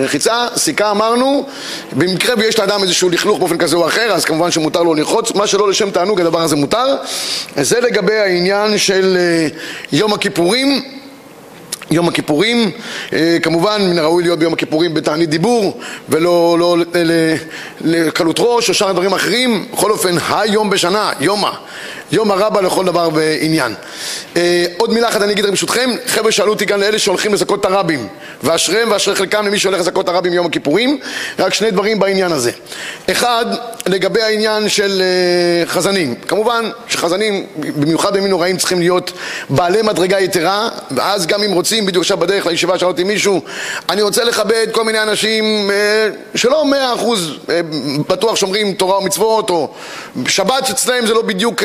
רחיצה, סיכה אמרנו, במקרה ויש לאדם איזשהו לכלוך באופן כזה או אחר, אז כמובן שמותר לו לרחוץ, מה שלא לשם תענוג הדבר הזה מותר. זה לגבי העניין של יום הכיפורים. יום הכיפורים, כמובן מן הראוי להיות ביום הכיפורים בתענית דיבור ולא לא, לקלות ראש או שאר דברים אחרים, בכל אופן היום בשנה, יומא, יום הרבה לכל דבר ועניין. עוד מילה אחת אני אגיד ברשותכם, חבר'ה שאלו אותי כאן לאלה שהולכים לזכות את הרבים. ואשריהם ואשרי חלקם למי שהולך לזכות את הרבים ביום הכיפורים, רק שני דברים בעניין הזה. אחד, לגבי העניין של חזנים, כמובן שחזנים במיוחד בימים נוראים צריכים להיות בעלי מדרגה יתרה. ואז גם אם רוצים בדיוק עכשיו בדרך לישיבה שאלתי מישהו אני רוצה לכבד כל מיני אנשים שלא מאה אחוז בטוח שומרים תורה ומצוות או שבת אצלם זה לא בדיוק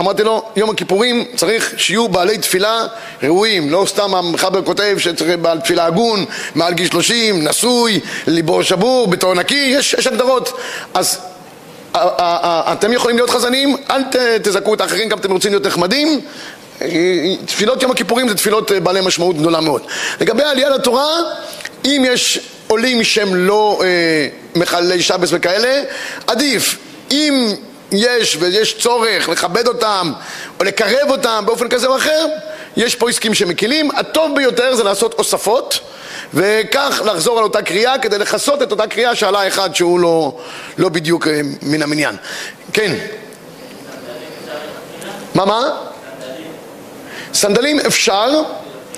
אמרתי לו, יום הכיפורים צריך שיהיו בעלי תפילה ראויים, לא סתם המחבר כותב שצריך בעל תפילה הגון, מעל גיל 30, נשוי, ליבו שבור, בתור נקי, יש, יש הגדרות. אז אתם יכולים להיות חזנים, אל תזכו את האחרים, גם אתם רוצים להיות נחמדים. תפילות יום הכיפורים זה תפילות בעלי משמעות גדולה מאוד. לגבי העלייה לתורה, אם יש עולים שהם לא אה, מחללי שבס וכאלה, עדיף. אם יש ויש צורך לכבד אותם או לקרב אותם באופן כזה או אחר, יש פה עסקים שמקילים. הטוב ביותר זה לעשות אוספות וכך לחזור על אותה קריאה כדי לכסות את אותה קריאה שעלה אחד שהוא לא, לא בדיוק אה, מן המניין. כן. מה מה? סנדלים אפשר,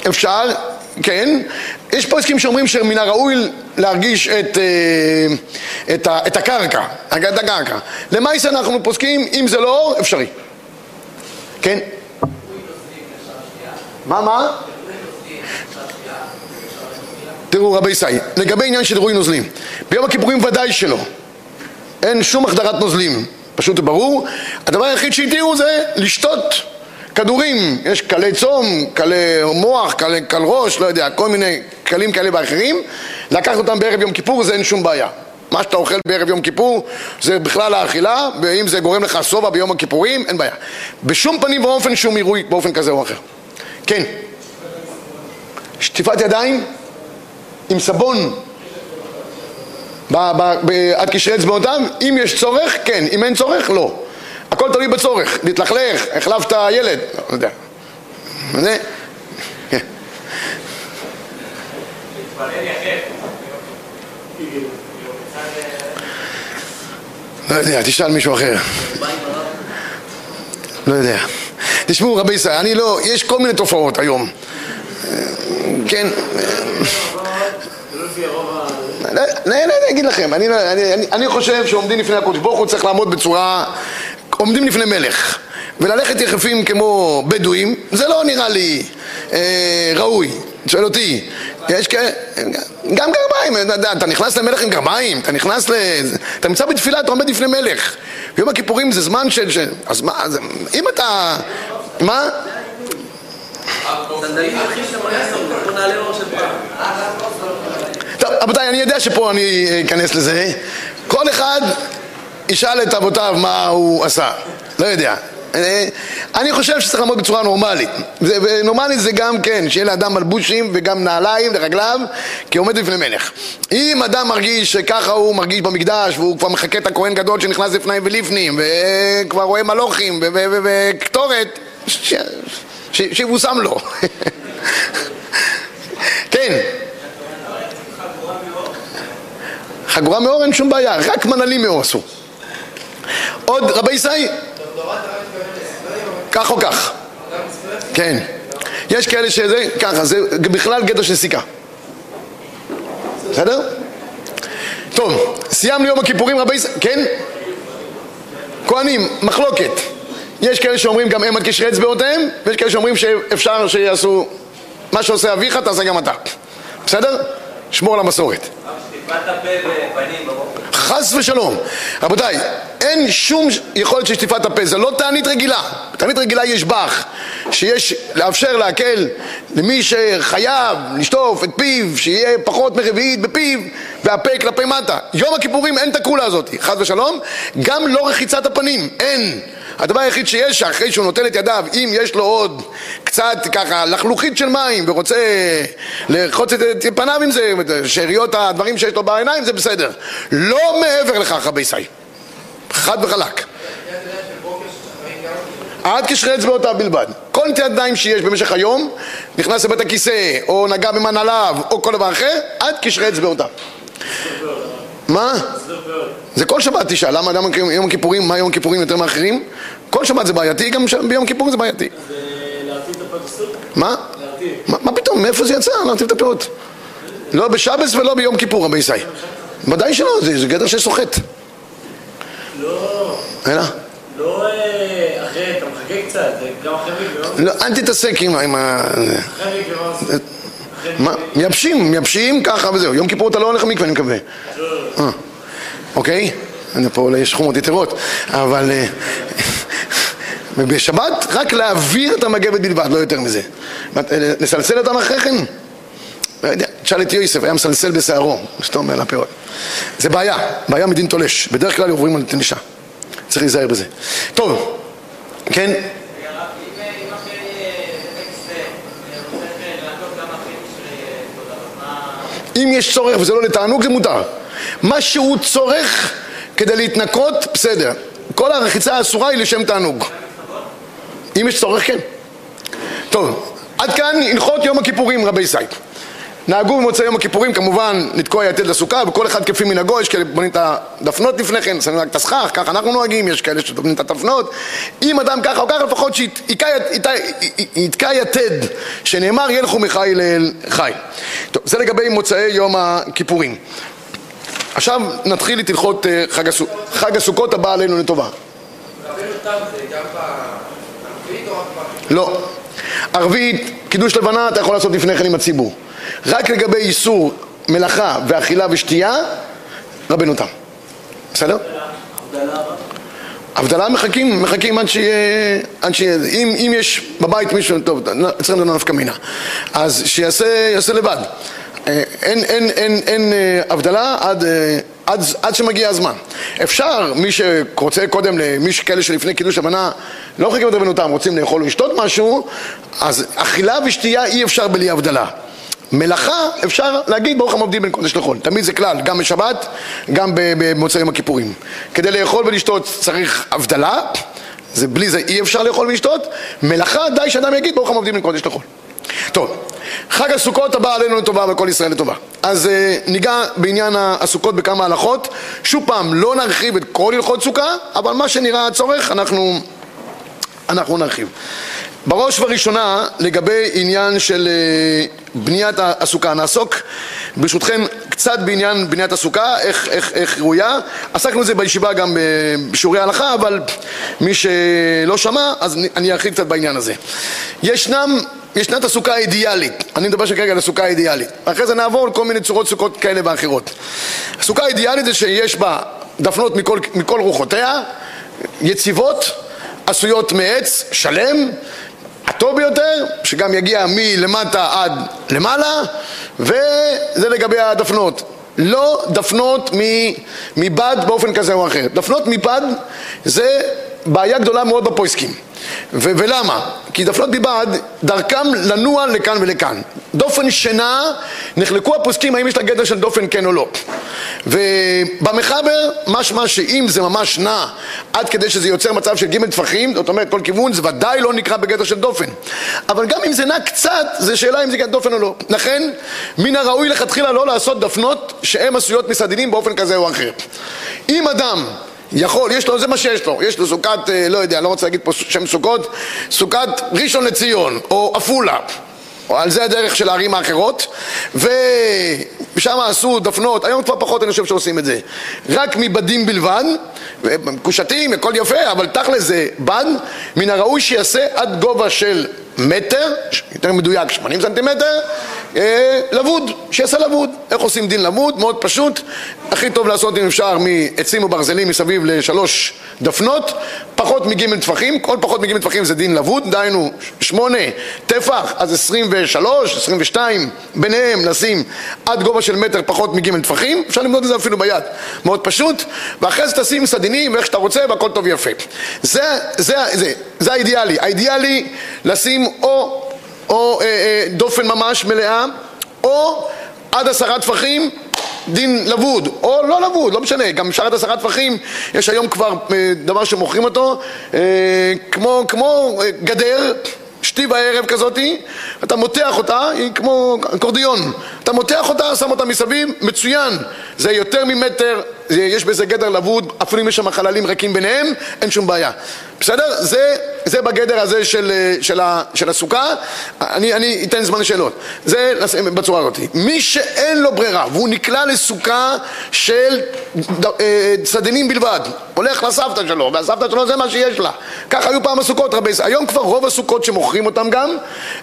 אפשר, כן, יש פוסקים שאומרים שמן הראוי להרגיש את, אה, את, את הקרקע, את הקרקע. למעשה אנחנו פוסקים, אם זה לא אור, אפשרי. כן? מה, מה? תראו רבי ישי, לגבי עניין של עירוי נוזלים, ביום הכיפורים ודאי שלא. אין שום החדרת נוזלים, פשוט וברור. הדבר היחיד שהתירו זה לשתות כדורים, יש קלי צום, קלי מוח, קלי קל ראש, לא יודע, כל מיני קלים כאלה ואחרים, לקחת אותם בערב יום כיפור זה אין שום בעיה. מה שאתה אוכל בערב יום כיפור זה בכלל האכילה, ואם זה גורם לך שובע ביום הכיפורים, אין בעיה. בשום פנים ואופן שום עירוי באופן כזה או אחר. כן. שטיפת ידיים עם סבון עד קשרי אצבעותיו, אם יש צורך, כן, אם אין צורך, לא. הכל תלוי בצורך, להתלכלך, החלפת ילד, לא יודע. זה... כן. לא יודע, תשאל מישהו אחר. לא יודע. תשמעו רבי ישראל, אני לא, יש כל מיני תופעות היום. כן. אני אגיד לכם, אני חושב שעומדים לפני הקודש ברוך הוא צריך לעמוד בצורה, עומדים לפני מלך וללכת יחפים כמו בדואים, זה לא נראה לי אה, ראוי, שואל אותי, יש כאלה, גם גרביים, אתה נכנס למלך עם גרביים, אתה נכנס ל... אתה נמצא בתפילה, אתה עומד לפני מלך יום הכיפורים זה זמן של... אז מה, אם אתה... מה? טוב, רבותיי, אני יודע שפה אני אכנס לזה. כל אחד ישאל את אבותיו מה הוא עשה. לא יודע. אני חושב שצריך לעמוד בצורה נורמלית. ונורמלית זה גם כן, שיהיה לאדם מלבושים וגם נעליים לרגליו, כי עומד לפני מלך. אם אדם מרגיש שככה הוא מרגיש במקדש, והוא כבר מחכה את הכהן גדול שנכנס לפני ולפנים, וכבר רואה מלוכים וקטורת, שיבושם לו. [LAUGHS] כן. חגורה מאור אין שום בעיה, רק מנהלים מאור עשו. עוד רבי ישי? כך או כך. כן. יש כאלה שזה, ככה, זה בכלל גדר של סיכה. בסדר? טוב, סיימנו יום הכיפורים רבי ישי, כן? כהנים, מחלוקת. יש כאלה שאומרים גם הם עד קשרי אצבעותיהם, ויש כאלה שאומרים שאפשר שיעשו מה שעושה אביך, תעשה גם אתה. בסדר? שמור על המסורת. חס ושלום. רבותיי, אין שום יכולת של שטיפת הפה, זה לא תענית רגילה. תענית רגילה יש בך, שיש לאפשר להקל למי שחייב לשטוף את פיו, שיהיה פחות מרביעית בפיו, והפה כלפי מטה. יום הכיפורים אין את הכולה הזאת, חס ושלום. גם לא רחיצת הפנים, אין. הדבר היחיד שיש, אחרי שהוא נוטל את ידיו, אם יש לו עוד קצת ככה לחלוכית של מים ורוצה לרחוץ את פניו עם זה, שאריות הדברים שיש לו בעיניים, זה בסדר. לא מעבר לכך, רבי סי. חד וחלק. עד קשרי אצבעותיו בלבד. כל נטיית ידיים שיש במשך היום, נכנס לבית הכיסא, או נגע במנעליו, או כל דבר אחר, עד קשרי אצבעותיו. מה? זה כל שבת תשאל, למה אדם יום הכיפורים, מה יום הכיפורים יותר מאחרים? כל שבת זה בעייתי, גם ביום כיפור זה בעייתי. זה להרטיב את הפרסות? מה? מה פתאום, מאיפה זה יצא? להרטיב את הפירות? לא בשבס ולא ביום כיפור, רבי ישי. ודאי שלא, זה גדר של סוחט. לא. אלא? לא אחרי, אתה מחכה קצת, גם אחרי מקווה. לא, אל תתעסק עם ה... אחרי מקווה. מה? מייבשים, מייבשים ככה וזהו. יום כיפור אתה לא הולך למקווה, אני מקווה. אה, אוקיי? אני פה יש חומות יתרות, אבל בשבת רק להעביר את המגבת בלבד, לא יותר מזה. לסלסל אותם אחרי כן? לא יודע, תשאל את יוסף, היה מסלסל בשערו, שאתה אומר לפירות. זה בעיה, בעיה מדין תולש. בדרך כלל עוברים על תלישה. צריך להיזהר בזה. טוב, כן? אם יש צורך וזה לא לתענוג זה מותר. מה שהוא צורך כדי להתנקות, בסדר. כל הרחיצה האסורה היא לשם תענוג. אם יש צורך, כן. טוב, עד כאן הלכות יום הכיפורים, רבי סייק. נהגו במוצאי יום הכיפורים כמובן לתקוע יתד לסוכה וכל אחד כפי מנהגו, יש כאלה בונים את הדפנות לפני כן, שמים רק את הסכך, ככה אנחנו נוהגים, יש כאלה שבונים את הדפנות אם אדם ככה או ככה לפחות שיתקע יתד שנאמר ילכו מחי לאל חי טוב, זה לגבי מוצאי יום הכיפורים עכשיו נתחיל את הלכות אה, חג, הסוכ... חג הסוכות הבא עלינו לטובה? לא. ערבית, קידוש לבנה אתה יכול לעשות לפני כן עם הציבור. רק לגבי איסור מלאכה ואכילה ושתייה, רבנו תם. בסדר? הבדלה מחכים, מחכים עד שיהיה, עד שיהיה, אם, אם יש בבית מישהו, טוב, אצלנו לא נפקא מינה, אז שיעשה יעשה לבד. אה, אין, אין, אין, אין אה, הבדלה עד, אה, עד, עד שמגיע הזמן. אפשר, מי שרוצה קודם, למי שכאלה שלפני קידוש הבנה לא מחכים את רבנו תם, רוצים לאכול ולשתות משהו, אז אכילה ושתייה אי אפשר בלי הבדלה. מלאכה אפשר להגיד ברוך המבדיל בין קודש לחול, תמיד זה כלל, גם בשבת, גם במוצאי יום הכיפורים. כדי לאכול ולשתות צריך הבדלה, זה בלי זה אי אפשר לאכול ולשתות, מלאכה די שאדם יגיד ברוך המבדיל בין קודש לחול. טוב, חג הסוכות הבא עלינו לטובה וכל ישראל לטובה. אז uh, ניגע בעניין הסוכות בכמה הלכות. שוב פעם, לא נרחיב את כל הלכות סוכה, אבל מה שנראה הצורך אנחנו, אנחנו נרחיב. בראש ובראשונה, לגבי עניין של uh, בניית הסוכה, נעסוק ברשותכם קצת בעניין בניית הסוכה, איך, איך, איך ראויה. עסקנו בזה בישיבה גם בשיעורי ההלכה, אבל מי שלא שמע, אז אני ארחיב קצת בעניין הזה. ישנם ישנה את הסוכה האידיאלית, אני מדבר כרגע על הסוכה האידיאלית, אחרי זה נעבור לכל מיני צורות סוכות כאלה ואחרות. הסוכה האידיאלית זה שיש בה דפנות מכל, מכל רוחותיה, יציבות, עשויות מעץ, שלם, הטוב ביותר, שגם יגיע מלמטה עד למעלה, וזה לגבי הדפנות. לא דפנות מבד באופן כזה או אחר. דפנות מבד זה בעיה גדולה מאוד בפויסקים. ו- ולמה? כי דפנות מבעד, דרכם לנוע לכאן ולכאן. דופן שינה, נחלקו הפוסקים האם יש לה גדר של דופן כן או לא. ובמחבר, משמע שאם זה ממש נע עד כדי שזה יוצר מצב של ג' טפחים, זאת אומרת כל כיוון, זה ודאי לא נקרא בגדר של דופן. אבל גם אם זה נע קצת, זה שאלה אם זה גדר דופן או לא. לכן, מן הראוי לכתחילה לא לעשות דפנות שהן עשויות מסדינים באופן כזה או אחר. אם אדם יכול, יש לו, זה מה שיש לו, יש לו סוכת, אה, לא יודע, לא רוצה להגיד פה שם סוכות, סוכת ראשון לציון, או עפולה, או על זה הדרך של הערים האחרות, ושם עשו דפנות, היום כבר פחות אני חושב שעושים את זה, רק מבדים בלבד, מקושטים, הכל יפה, אבל תכל'ס זה בד, מן הראוי שיעשה עד גובה של מטר, יותר מדויק 80 סנטימטר, אה, לבוד, שיעשה לבוד. איך עושים דין לבוד? מאוד פשוט. הכי טוב לעשות אם אפשר מעצים וברזלים מסביב לשלוש דפנות, פחות מגימל טפחים, כל פחות מגימל טפחים זה דין לבוד, דהיינו שמונה טפח, אז עשרים ושלוש, עשרים ושתיים, ביניהם לשים עד גובה של מטר פחות מגימל טפחים, אפשר למדוד את זה אפילו ביד, מאוד פשוט, ואחרי זה תשים סדינים ואיך שאתה רוצה והכל טוב ויפה. זה, זה, זה, זה האידיאלי, האידיאלי לשים או או אה, אה, דופן ממש מלאה, או עד עשרה טפחים דין לבוד, או לא לבוד, לא משנה, גם אפשר עד עשרה טפחים, יש היום כבר אה, דבר שמוכרים אותו, אה, כמו, כמו אה, גדר, שתי בערב כזאתי, אתה מותח אותה, היא כמו אקורדיון, אתה מותח אותה, שם אותה מסביב, מצוין, זה יותר ממטר, יש בזה גדר לבוד, אפילו אם יש שם חללים ריקים ביניהם, אין שום בעיה. בסדר? זה, זה בגדר הזה של, של, של הסוכה, אני, אני אתן זמן לשאלות. זה בצורה הזאת. מי שאין לו ברירה והוא נקלע לסוכה של אה, צדדים בלבד, הולך לסבתא שלו, והסבתא שלו זה מה שיש לה. ככה היו פעם הסוכות רבי היום כבר רוב הסוכות שמוכרים אותן גם,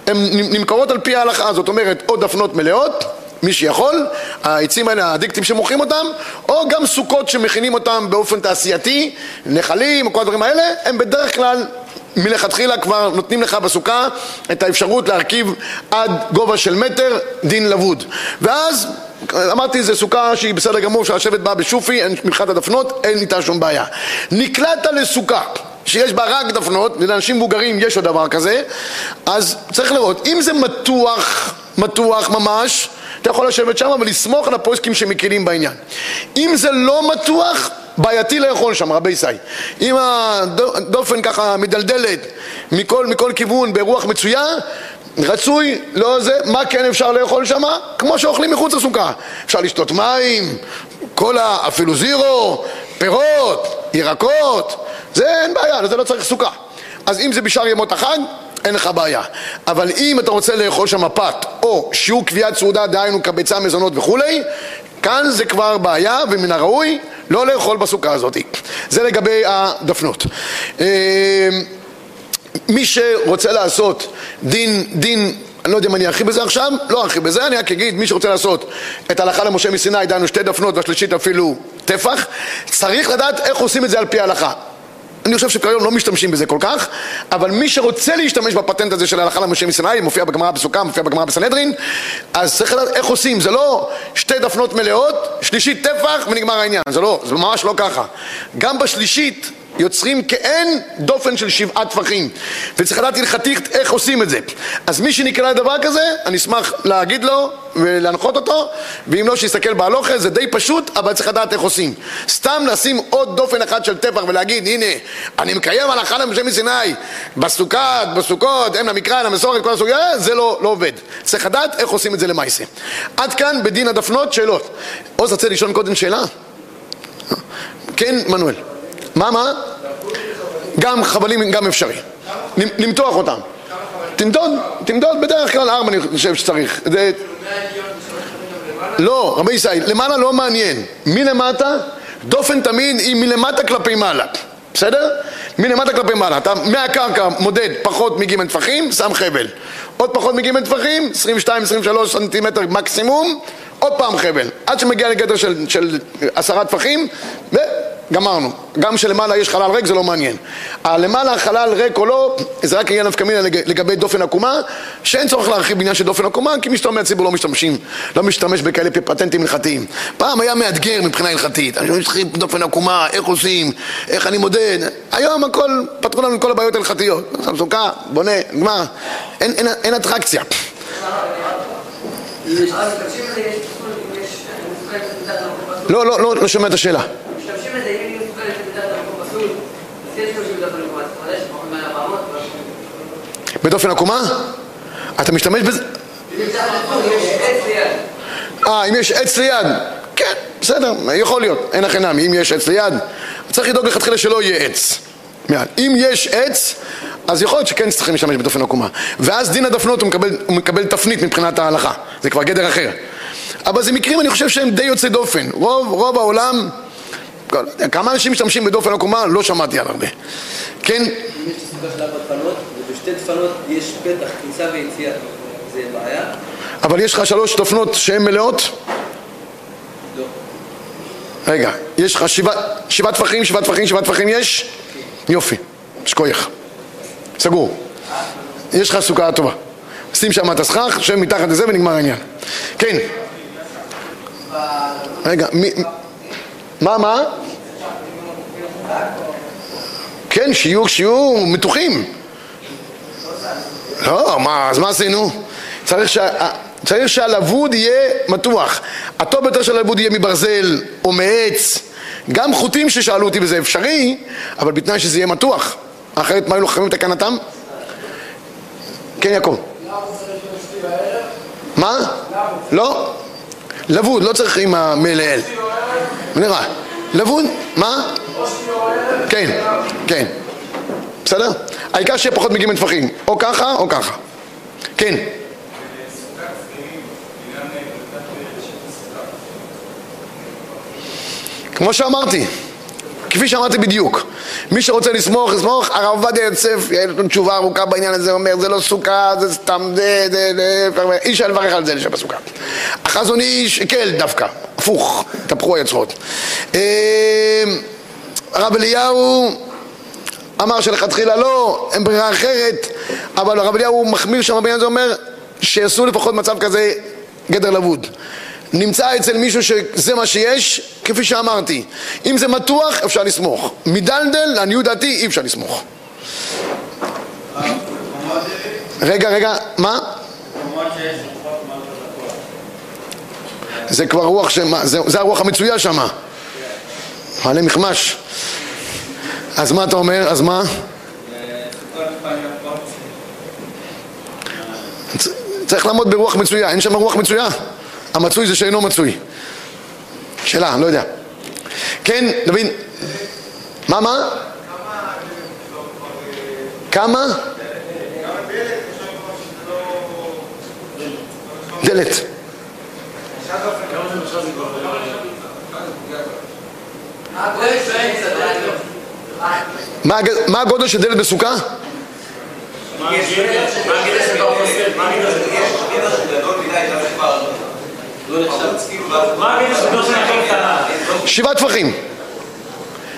הן נמכרות על פי ההלכה, זאת אומרת, או דפנות מלאות, מי שיכול, העצים האלה, הדיקטים שמוכרים אותם, או גם סוכות שמכינים אותם באופן תעשייתי, נחלים, כל הדברים האלה, הם בדרך כלל מלכתחילה כבר נותנים לך בסוכה את האפשרות להרכיב עד גובה של מטר דין לבוד. ואז אמרתי זו סוכה שהיא בסדר גמור, אפשר לשבת בה בשופי, אין מבחינת הדפנות, אין איתה שום בעיה. נקלעת לסוכה שיש בה רק דפנות, ולאנשים מבוגרים יש עוד דבר כזה, אז צריך לראות, אם זה מתוח, מתוח ממש, אתה יכול לשבת שם ולסמוך על הפוסקים שמכירים בעניין. אם זה לא מתוח, בעייתי לאכול שם, רבי סי. אם הדופן ככה מדלדלת מכל, מכל כיוון ברוח מצויה, רצוי, לא זה, מה כן אפשר לאכול שם? כמו שאוכלים מחוץ לסוכה. אפשר לשתות מים, קולה, אפילו זירו, פירות, ירקות, זה אין בעיה, לזה לא צריך סוכה. אז אם זה בשאר ימות החג, אין לך בעיה. אבל אם אתה רוצה לאכול שם פת, או שיעור קביעת סעודה, דהיינו כביצה, מזונות וכולי, כאן זה כבר בעיה, ומן הראוי לא לאכול בסוכה הזאת. זה לגבי הדפנות. אה, מי שרוצה לעשות דין, דין, אני לא יודע אם אני ארחיב בזה עכשיו, לא ארחיב בזה, אני רק אגיד, מי שרוצה לעשות את ההלכה למשה מסיני, דהיינו שתי דפנות והשלישית אפילו טפח, צריך לדעת איך עושים את זה על פי ההלכה. אני חושב שכיום לא משתמשים בזה כל כך, אבל מי שרוצה להשתמש בפטנט הזה של ההלכה למשה מסיני, מופיע בגמרא בסוכה, מופיע בגמרא בסנהדרין, אז צריך לדעת איך עושים, זה לא שתי דפנות מלאות, שלישית טפח ונגמר העניין, זה לא, זה ממש לא ככה. גם בשלישית יוצרים כאין דופן של שבעה טפחים וצריך לדעת הלכתית איך עושים את זה. אז מי שנקרא לדבר כזה אני אשמח להגיד לו ולהנחות אותו ואם לא שיסתכל בהלוכה זה די פשוט אבל צריך לדעת איך עושים. סתם לשים עוד דופן אחד של טפח ולהגיד הנה אני מקיים הלכה למשה מסיני בסוכת, בסוכות, אם למקרא, למסורת, כל הסוגיה זה לא, לא עובד. צריך לדעת איך עושים את זה למעשה. עד כאן בדין הדפנות שאלות. עוז רוצה לשאול קודם שאלה? כן מנואל מה, מה? גם חבלים גם אפשרי. למתוח אותם. תמדוד, תמדוד בדרך כלל ארבע אני חושב שצריך. לא, רבי ישראל, למעלה לא מעניין. מלמטה, דופן תמיד היא מלמטה כלפי מעלה. בסדר? מלמטה כלפי מעלה. אתה מהקרקע מודד פחות מג' טפחים, שם חבל. עוד פחות מג' טפחים, 22-23 סנטימטר מקסימום, עוד פעם חבל. עד שמגיע לגדר של עשרה טפחים, ו... גמרנו. גם שלמעלה יש חלל ריק זה לא מעניין. הלמעלה חלל ריק או לא, זה רק עניין נפקא מינה לגבי דופן עקומה, שאין צורך להרחיב בעניין של דופן עקומה, כי מסתובב מהציבור לא משתמשים, לא משתמש בכאלה פטנטים הלכתיים. פעם היה מאתגר מבחינה הלכתית, אני צריך דופן עקומה, איך עושים, איך אני מודד, היום הכל, פתרו לנו את כל הבעיות ההלכתיות. סוכה, בונה, נגמר, אין, אין, אין אטרקציה. לא, לא, לא, לא שומע את השאלה. בדופן עקומה? אתה משתמש בזה? אה, אם יש עץ ליד? כן, בסדר, יכול להיות, אין הכי נמי, אם יש עץ ליד, צריך לדאוג לכתחילה שלא יהיה עץ. אם יש עץ, אז יכול להיות שכן צריכים להשתמש בדופן עקומה. ואז דין הדפנות הוא מקבל, הוא מקבל תפנית מבחינת ההלכה, זה כבר גדר אחר. אבל זה מקרים, אני חושב שהם די יוצאי דופן. רוב, רוב העולם, כמה אנשים משתמשים בדופן עקומה? לא שמעתי על הרבה. כן? בשתי דפנות יש פתח, כניסה ויציאה. זה בעיה? אבל יש לך שלוש דפנות שהן מלאות? לא. רגע, יש לך שבעה שבע טפחים, שבעה טפחים, שבעה טפחים יש? יופי, שכוייך. סגור. יש לך סוכה טובה. שים שם את הסכך, שב מתחת לזה ונגמר העניין. כן. רגע, מי... מה, מה? כן, שיעור, שיעור, מתוחים. לא, מה, אז מה עשינו? צריך, שה, צריך שהלבוד יהיה מתוח. הטוב ביותר של הלבוד יהיה מברזל או מעץ. גם חוטים ששאלו אותי וזה אפשרי, אבל בתנאי שזה יהיה מתוח. אחרת מה היו לוחמים תקנתם? כן, יעקב. מה? לא. לבוד, לא צריך עם המלעיל. נראה. לבוד, מה? כן, כן. בסדר? העיקר שיהיה פחות מגיעים טפחים, או ככה או ככה. כן. כמו שאמרתי, כפי שאמרתי בדיוק, מי שרוצה לסמוך, לסמוך, הרב עובדיה יוסף, יש לנו תשובה ארוכה בעניין הזה, אומר זה לא סוכה, זה סתם, זה, זה, זה, אי אפשר לברך על זה לשם הסוכה. החזון איש הקל דווקא, הפוך, התהפכו היוצרות. אה, הרב אליהו אמר שלכתחילה לא, אין ברירה אחרת, אבל הרב אליהו מחמיר שם בעניין הזה, אומר שיעשו לפחות מצב כזה גדר לבוד. נמצא אצל מישהו שזה מה שיש, כפי שאמרתי. אם זה מתוח, אפשר לסמוך. מדלדל, לעניות דעתי, אי אפשר לסמוך. רגע, רגע, מה? זה כבר רוח, זה הרוח המצויה שם. מעלה מחמש. אז מה אתה אומר? אז מה? צריך לעמוד ברוח מצויה, אין שם רוח מצויה? המצוי זה שאינו מצוי. שאלה, לא יודע. כן, דוד? מה, מה? כמה? דלת. מה הג- מה הגודל של דלת בסוכה? שבעה טפחים.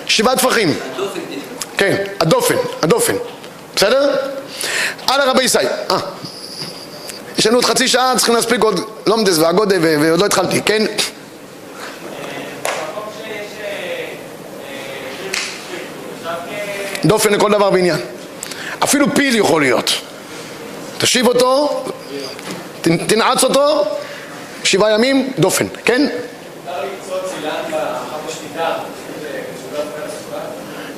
שבעה טפחים. כן, הדופן, הדופן. בסדר? הלאה רבי ישי. אה. יש לנו עוד חצי שעה, צריכים להספיק עוד לומדס והגודה ו- ועוד לא התחלתי, כן? במקום שיש אה, אה, עכשיו דופן לכל דבר ועניין. אפילו פיל יכול להיות. תשיב אותו, תנעץ אותו, שבעה ימים, דופן, כן?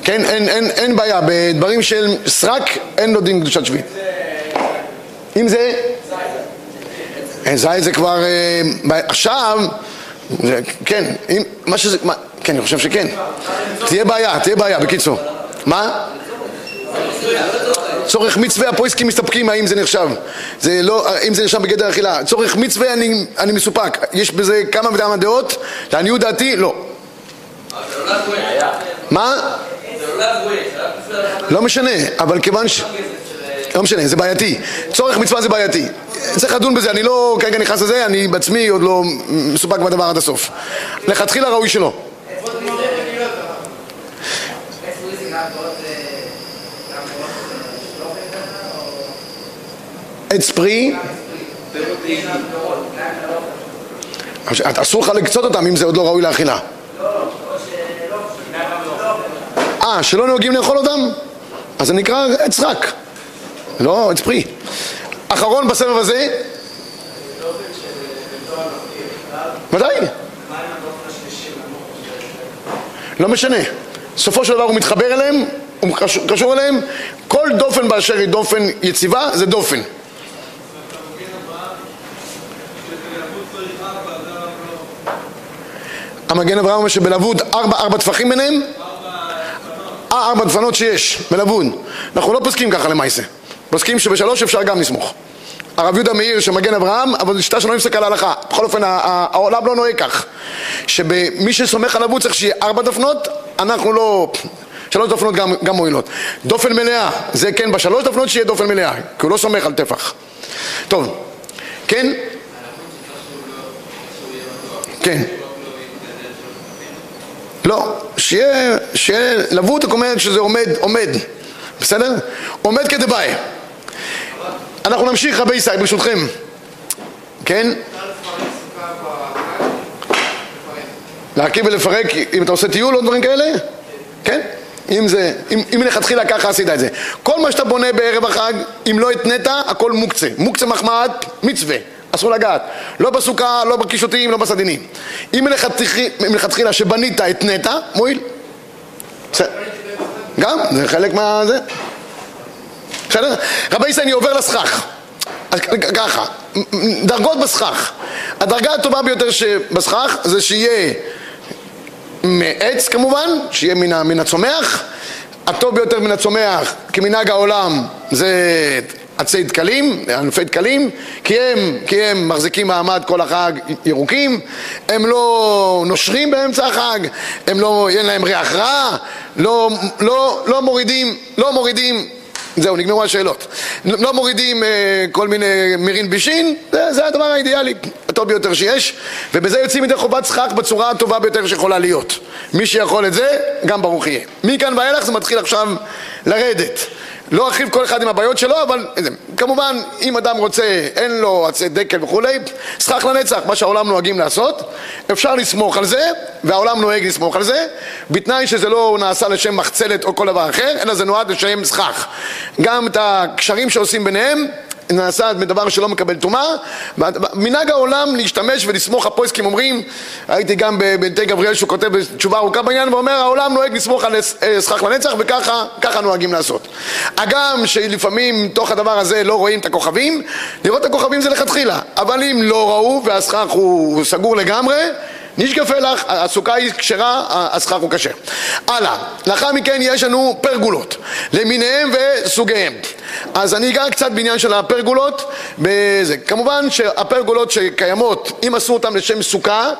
כן, אין, אין, אין בעיה, בדברים של סרק אין לו דין קדושת שביעית. אם זה... אה, זית זה כבר... אה, עכשיו... כן, אם, מה שזה... מה, כן, אני חושב שכן. תהיה בעיה, תהיה בעיה, בקיצור. מה? צורך מצווה, הפויסקים מסתפקים האם זה נחשב. זה לא, אם זה נחשב בגדר אכילה. צורך מצווה אני, אני מסופק. יש בזה כמה וכמה דעות, לעניות דעתי, לא. מה? לא משנה, אבל כיוון ש... לא משנה, זה בעייתי. צורך מצווה זה בעייתי. צריך לדון בזה, אני לא כרגע נכנס לזה, אני בעצמי עוד לא מסופק בדבר עד הסוף. לכתחילה ראוי שלא. איפה זה מאוד רגילות אבל? איפה זה גם מאוד... אה, גם מאוד אה, שלוחת ככה, או... עץ פרי, פירות יש טעימים. גם פירות, גם פירות. עכשיו, אסור לך לקצות אותם אם זה עוד לא ראוי לאכילה. לא. אה, שלא נוהגים לאכול אותם? אז זה נקרא עץ רק. לא, עץ פרי. אחרון בסבב הזה. ודאי. לא משנה. סופו של דבר הוא מתחבר אליהם, הוא קשור אליהם. כל דופן באשר היא דופן יציבה, זה דופן. המגן אברהם אומר שבלבוד ארבע, ארבע טפחים ביניהם? אה, ארבע דפנות שיש, בלבוד. אנחנו לא פוסקים ככה למעשה. פוסקים שבשלוש אפשר גם לסמוך. הרב יהודה מאיר שמגן אברהם, אבל שיטה שלא נפסק על ההלכה. בכל אופן, העולם לא נוהג כך. שמי שסומך על אבוד צריך שיהיה ארבע דפנות, אנחנו לא... שלוש דפנות גם, גם מועילות. דופן מלאה, זה כן בשלוש דפנות שיהיה דופן מלאה, כי הוא לא סומך על טפח. טוב, כן? כן. לא, שיהיה, שיהיה זאת אומרת שזה עומד, עומד, בסדר? עומד כדבעי. אנחנו נמשיך רבי ישי ברשותכם, כן? להרכיב ולפרק, אם אתה עושה טיול או דברים כאלה? כן? אם זה, אם, אם מלכתחילה ככה עשית את זה. כל מה שאתה בונה בערב החג, אם לא התנית, הכל מוקצה. מוקצה מחמד, מצווה. אסור לגעת. לא בסוכה, לא בקישוטים, לא בסדינים. אם מלכתחילה, שבנית, התנית, מועיל. גם, זה חלק מה... זה. בסדר? רבי ישראל, אני עובר לסכך. ככה, דרגות בסכך. הדרגה הטובה ביותר שבסכך זה שיהיה מעץ כמובן, שיהיה מן הצומח. הטוב ביותר מן הצומח, כמנהג העולם, זה עצי דקלים, ענפי דקלים, כי הם, כי הם מחזיקים מעמד כל החג ירוקים, הם לא נושרים באמצע החג, הם לא, אין להם ריח רע, לא, לא, לא מורידים, לא מורידים זהו, נגמרו השאלות. לא מורידים אה, כל מיני מירין בישין, זה, זה הדבר האידיאלי, הטוב ביותר שיש, ובזה יוצאים ידי חובת סכך בצורה הטובה ביותר שיכולה להיות. מי שיכול את זה, גם ברוך יהיה. מכאן ואילך זה מתחיל עכשיו לרדת. לא ארחיב כל אחד עם הבעיות שלו, אבל כמובן, אם אדם רוצה, אין לו עצי דקל וכולי, סכך לנצח, מה שהעולם נוהגים לעשות, אפשר לסמוך על זה, והעולם נוהג לסמוך על זה, בתנאי שזה לא נעשה לשם מחצלת או כל דבר אחר, אלא זה נועד לשם סכך. גם את הקשרים שעושים ביניהם, נעשה מדבר שלא מקבל טומאה, מנהג העולם להשתמש ולסמוך, הפויסקים אומרים, ראיתי גם בנתי גבריאל שהוא כותב תשובה ארוכה בעניין ואומר העולם נוהג לסמוך על אה, סכך לנצח וככה נוהגים לעשות. הגם שלפעמים תוך הדבר הזה לא רואים את הכוכבים, לראות את הכוכבים זה לכתחילה, אבל אם לא ראו והסכך הוא סגור לגמרי נשקפה לך, הסוכה היא כשרה, הסכך הוא כשר. הלאה, לאחר מכן יש לנו פרגולות, למיניהם וסוגיהם. אז אני אגע קצת בעניין של הפרגולות. בזה. כמובן שהפרגולות שקיימות, אם עשו אותן לשם סוכה,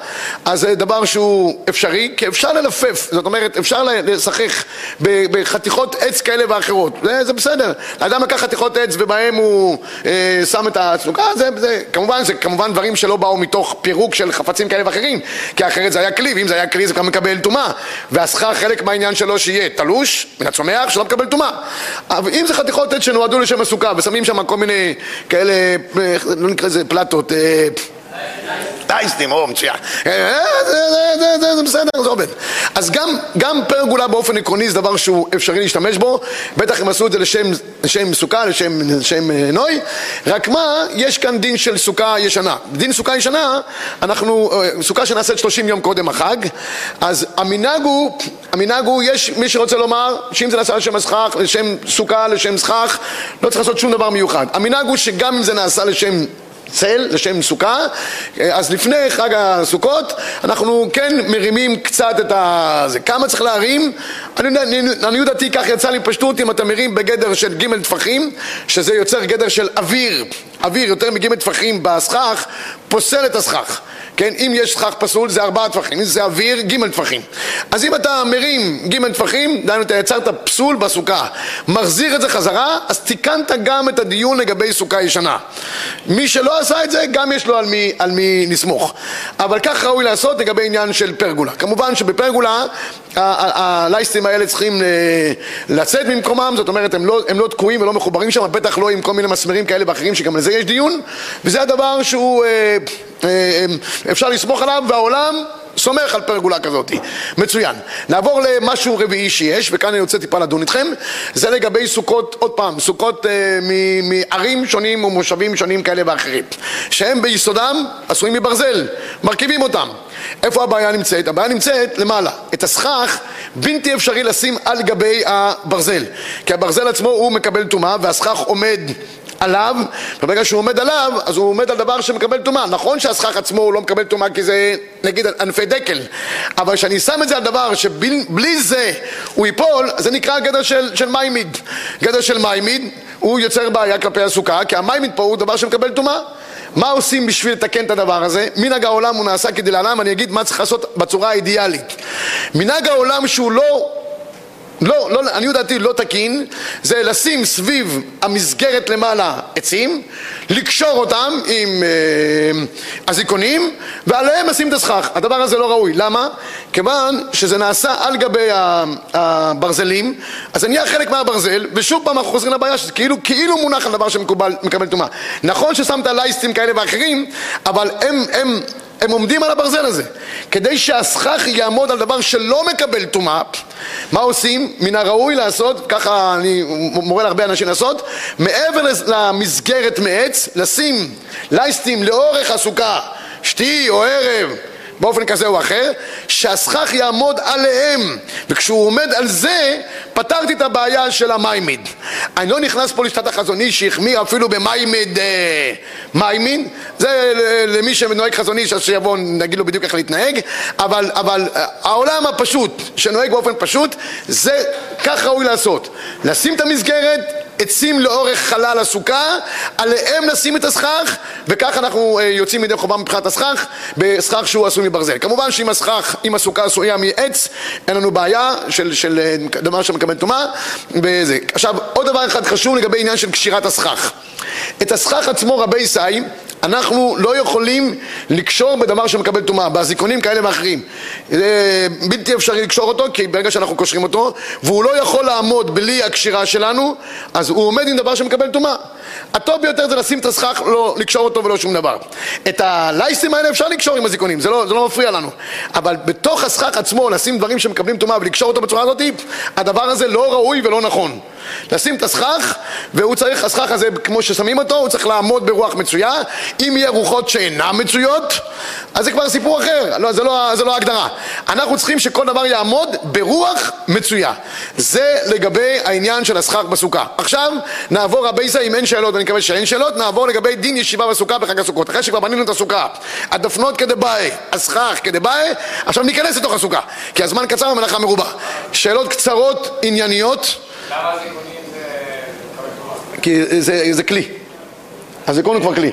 אז זה דבר שהוא אפשרי, כי אפשר ללפף, זאת אומרת, אפשר לשחק בחתיכות עץ כאלה ואחרות. זה, זה בסדר. האדם לקח חתיכות עץ ובהם הוא אה, שם את הסוכה, זה, זה, כמובן, זה כמובן דברים שלא באו מתוך פירוק של חפצים כאלה ואחרים, כי אחרת זה היה כלי, ואם זה היה כלי זה גם מקבל טומאה. והסכך, חלק מהעניין שלו שיהיה תלוש מן הצומח, שלא מקבל טומאה. אבל אם זה חתיכות עץ שנועדו לשם הסוכה ושמים שם כל מיני כאלה, לא נקרא לזה פלטות, טייסטים, או מצוין. זה בסדר, זה עובד. אז גם פרגולה באופן עקרוני זה דבר שהוא אפשרי להשתמש בו, בטח הם עשו את זה לשם סוכה, לשם אה, נוי, רק מה, יש כאן דין של סוכה ישנה. דין סוכה ישנה, אנחנו, סוכה שנעשית 30 יום קודם החג, אז המנהג הוא, המנהג הוא, יש מי שרוצה לומר שאם זה נעשה לשם הסכך, לשם סוכה, לשם סכך, לא צריך לעשות שום דבר מיוחד. המנהג הוא שגם אם זה נעשה לשם צל, לשם סוכה, אז לפני חג הסוכות אנחנו כן מרימים קצת את ה... זה. כמה צריך להרים? אני דעתי כך יצא לי פשטות אם אתה מרים בגדר של ג' טפחים, שזה יוצר גדר של אוויר, אוויר יותר מג' טפחים בסכך, פוסל את הסכך. כן, אם יש סכך פסול זה ארבעה טפחים, אם זה אוויר, ג' טפחים. אז אם אתה מרים ג' טפחים, דהיינו אתה יצרת פסול בסוכה, מחזיר את זה חזרה, אז תיקנת גם את הדיון לגבי סוכה ישנה. מי שלא עשה את זה, גם יש לו על מי, על מי לסמוך. אבל כך ראוי לעשות לגבי עניין של פרגולה. כמובן שבפרגולה הלייסטים האלה צריכים אה, לצאת ממקומם, זאת אומרת הם לא, הם לא תקועים ולא מחוברים שם, בטח לא עם כל מיני מסמרים כאלה ואחרים שגם לזה יש דיון, וזה הדבר שהוא... אה, אה, אפשר לסמוך עליו והעולם סומך על פרגולה כזאת. מצוין. נעבור למשהו רביעי שיש, וכאן אני רוצה טיפה לדון איתכם, זה לגבי סוכות, עוד פעם, סוכות אה, מערים שונים ומושבים שונים כאלה ואחרים, שהם ביסודם עשויים מברזל, מרכיבים אותם. איפה הבעיה נמצאת? הבעיה נמצאת למעלה. את הסכך בלתי אפשרי לשים על גבי הברזל, כי הברזל עצמו הוא מקבל טומאה והסכך עומד עליו, וברגע שהוא עומד עליו, אז הוא עומד על דבר שמקבל טומאה. נכון שהסכך עצמו הוא לא מקבל טומאה כי זה נגיד ענפי דקל, אבל כשאני שם את זה על דבר שבלי זה הוא ייפול, זה נקרא גדר של, של מיימיד. גדר של מיימיד הוא יוצר בעיה כלפי הסוכה, כי המיימיד פה הוא דבר שמקבל טומאה. מה עושים בשביל לתקן את הדבר הזה? מנהג העולם הוא נעשה כדי לעולם, אני אגיד מה צריך לעשות בצורה האידיאלית. מנהג העולם שהוא לא לא, לא, אני דעתי לא תקין, זה לשים סביב המסגרת למעלה עצים, לקשור אותם עם אה, אזיקונים, ועליהם לשים את הסכך. הדבר הזה לא ראוי. למה? כיוון שזה נעשה על גבי הברזלים, אז זה נהיה חלק מהברזל, ושוב פעם אנחנו חוזרים לבעיה שזה כאילו, כאילו מונח על דבר שמקבל טומאה. נכון ששמת לייסטים כאלה ואחרים, אבל הם, הם הם עומדים על הברזל הזה. כדי שהסכך יעמוד על דבר שלא מקבל טומאה, מה עושים? מן הראוי לעשות, ככה אני מורה להרבה אנשים לעשות, מעבר למסגרת מעץ, לשים לייסטים לאורך הסוכה, שתי או ערב, באופן כזה או אחר, שהסכך יעמוד עליהם, וכשהוא עומד על זה, פתרתי את הבעיה של המיימיד. אני לא נכנס פה לשיטת החזוני שהחמיא אפילו במיימיד אה, מיימין, זה למי שנוהג חזוני, אז שיבוא נגיד לו בדיוק איך להתנהג, אבל, אבל אה, העולם הפשוט, שנוהג באופן פשוט, זה כך ראוי לעשות. לשים את המסגרת עצים לאורך חלל הסוכה, עליהם נשים את הסכך, וכך אנחנו אה, יוצאים מידי חובה מבחינת הסכך, בסכך שהוא עשוי מברזל. כמובן שאם הסכך, אם הסוכה עשויה מעץ, אין לנו בעיה של, של אה, דבר שמקבל טומאה. עכשיו, עוד דבר אחד חשוב לגבי עניין של קשירת הסכך. את הסכך עצמו רבי סי אנחנו לא יכולים לקשור בדבר שמקבל טומאה, באזיקונים כאלה ואחרים. זה בלתי אפשרי לקשור אותו, כי ברגע שאנחנו קושרים אותו, והוא לא יכול לעמוד בלי הקשירה שלנו, אז הוא עומד עם דבר שמקבל טומאה. הטוב ביותר זה לשים את הסכך, לא לקשור אותו ולא שום דבר. את הלייסים האלה אפשר לקשור עם הזיכונים, זה לא, זה לא מפריע לנו. אבל בתוך הסכך עצמו, לשים דברים שמקבלים טומאה ולקשור אותו בצורה הזאת, הדבר הזה לא ראוי ולא נכון. לשים את הסכך, והוא צריך, הסכך הזה, כמו ששמים אותו, הוא צריך לעמוד ברוח מצויה. אם יהיה רוחות שאינן מצויות, אז זה כבר סיפור אחר, לא, זה, לא, זה לא ההגדרה. אנחנו צריכים שכל דבר יעמוד ברוח מצויה. זה לגבי העניין של הסכך בסוכה. עכשיו נעבור הבייסה, אם אין שאלות, ואני מקווה שאין שאלות, נעבור לגבי דין ישיבה בסוכה בחג הסוכות. אחרי שכבר בנינו את הסוכה, הדפנות כדבעי, הסכך כדבעי, עכשיו ניכנס לתוך הסוכה, כי הזמן קצר והמלאכה מרובה. שאלות קצרות, ענייניות. למה הזיכונים זה? כי זה, זה כלי. הזיכרון הוא כבר כלי.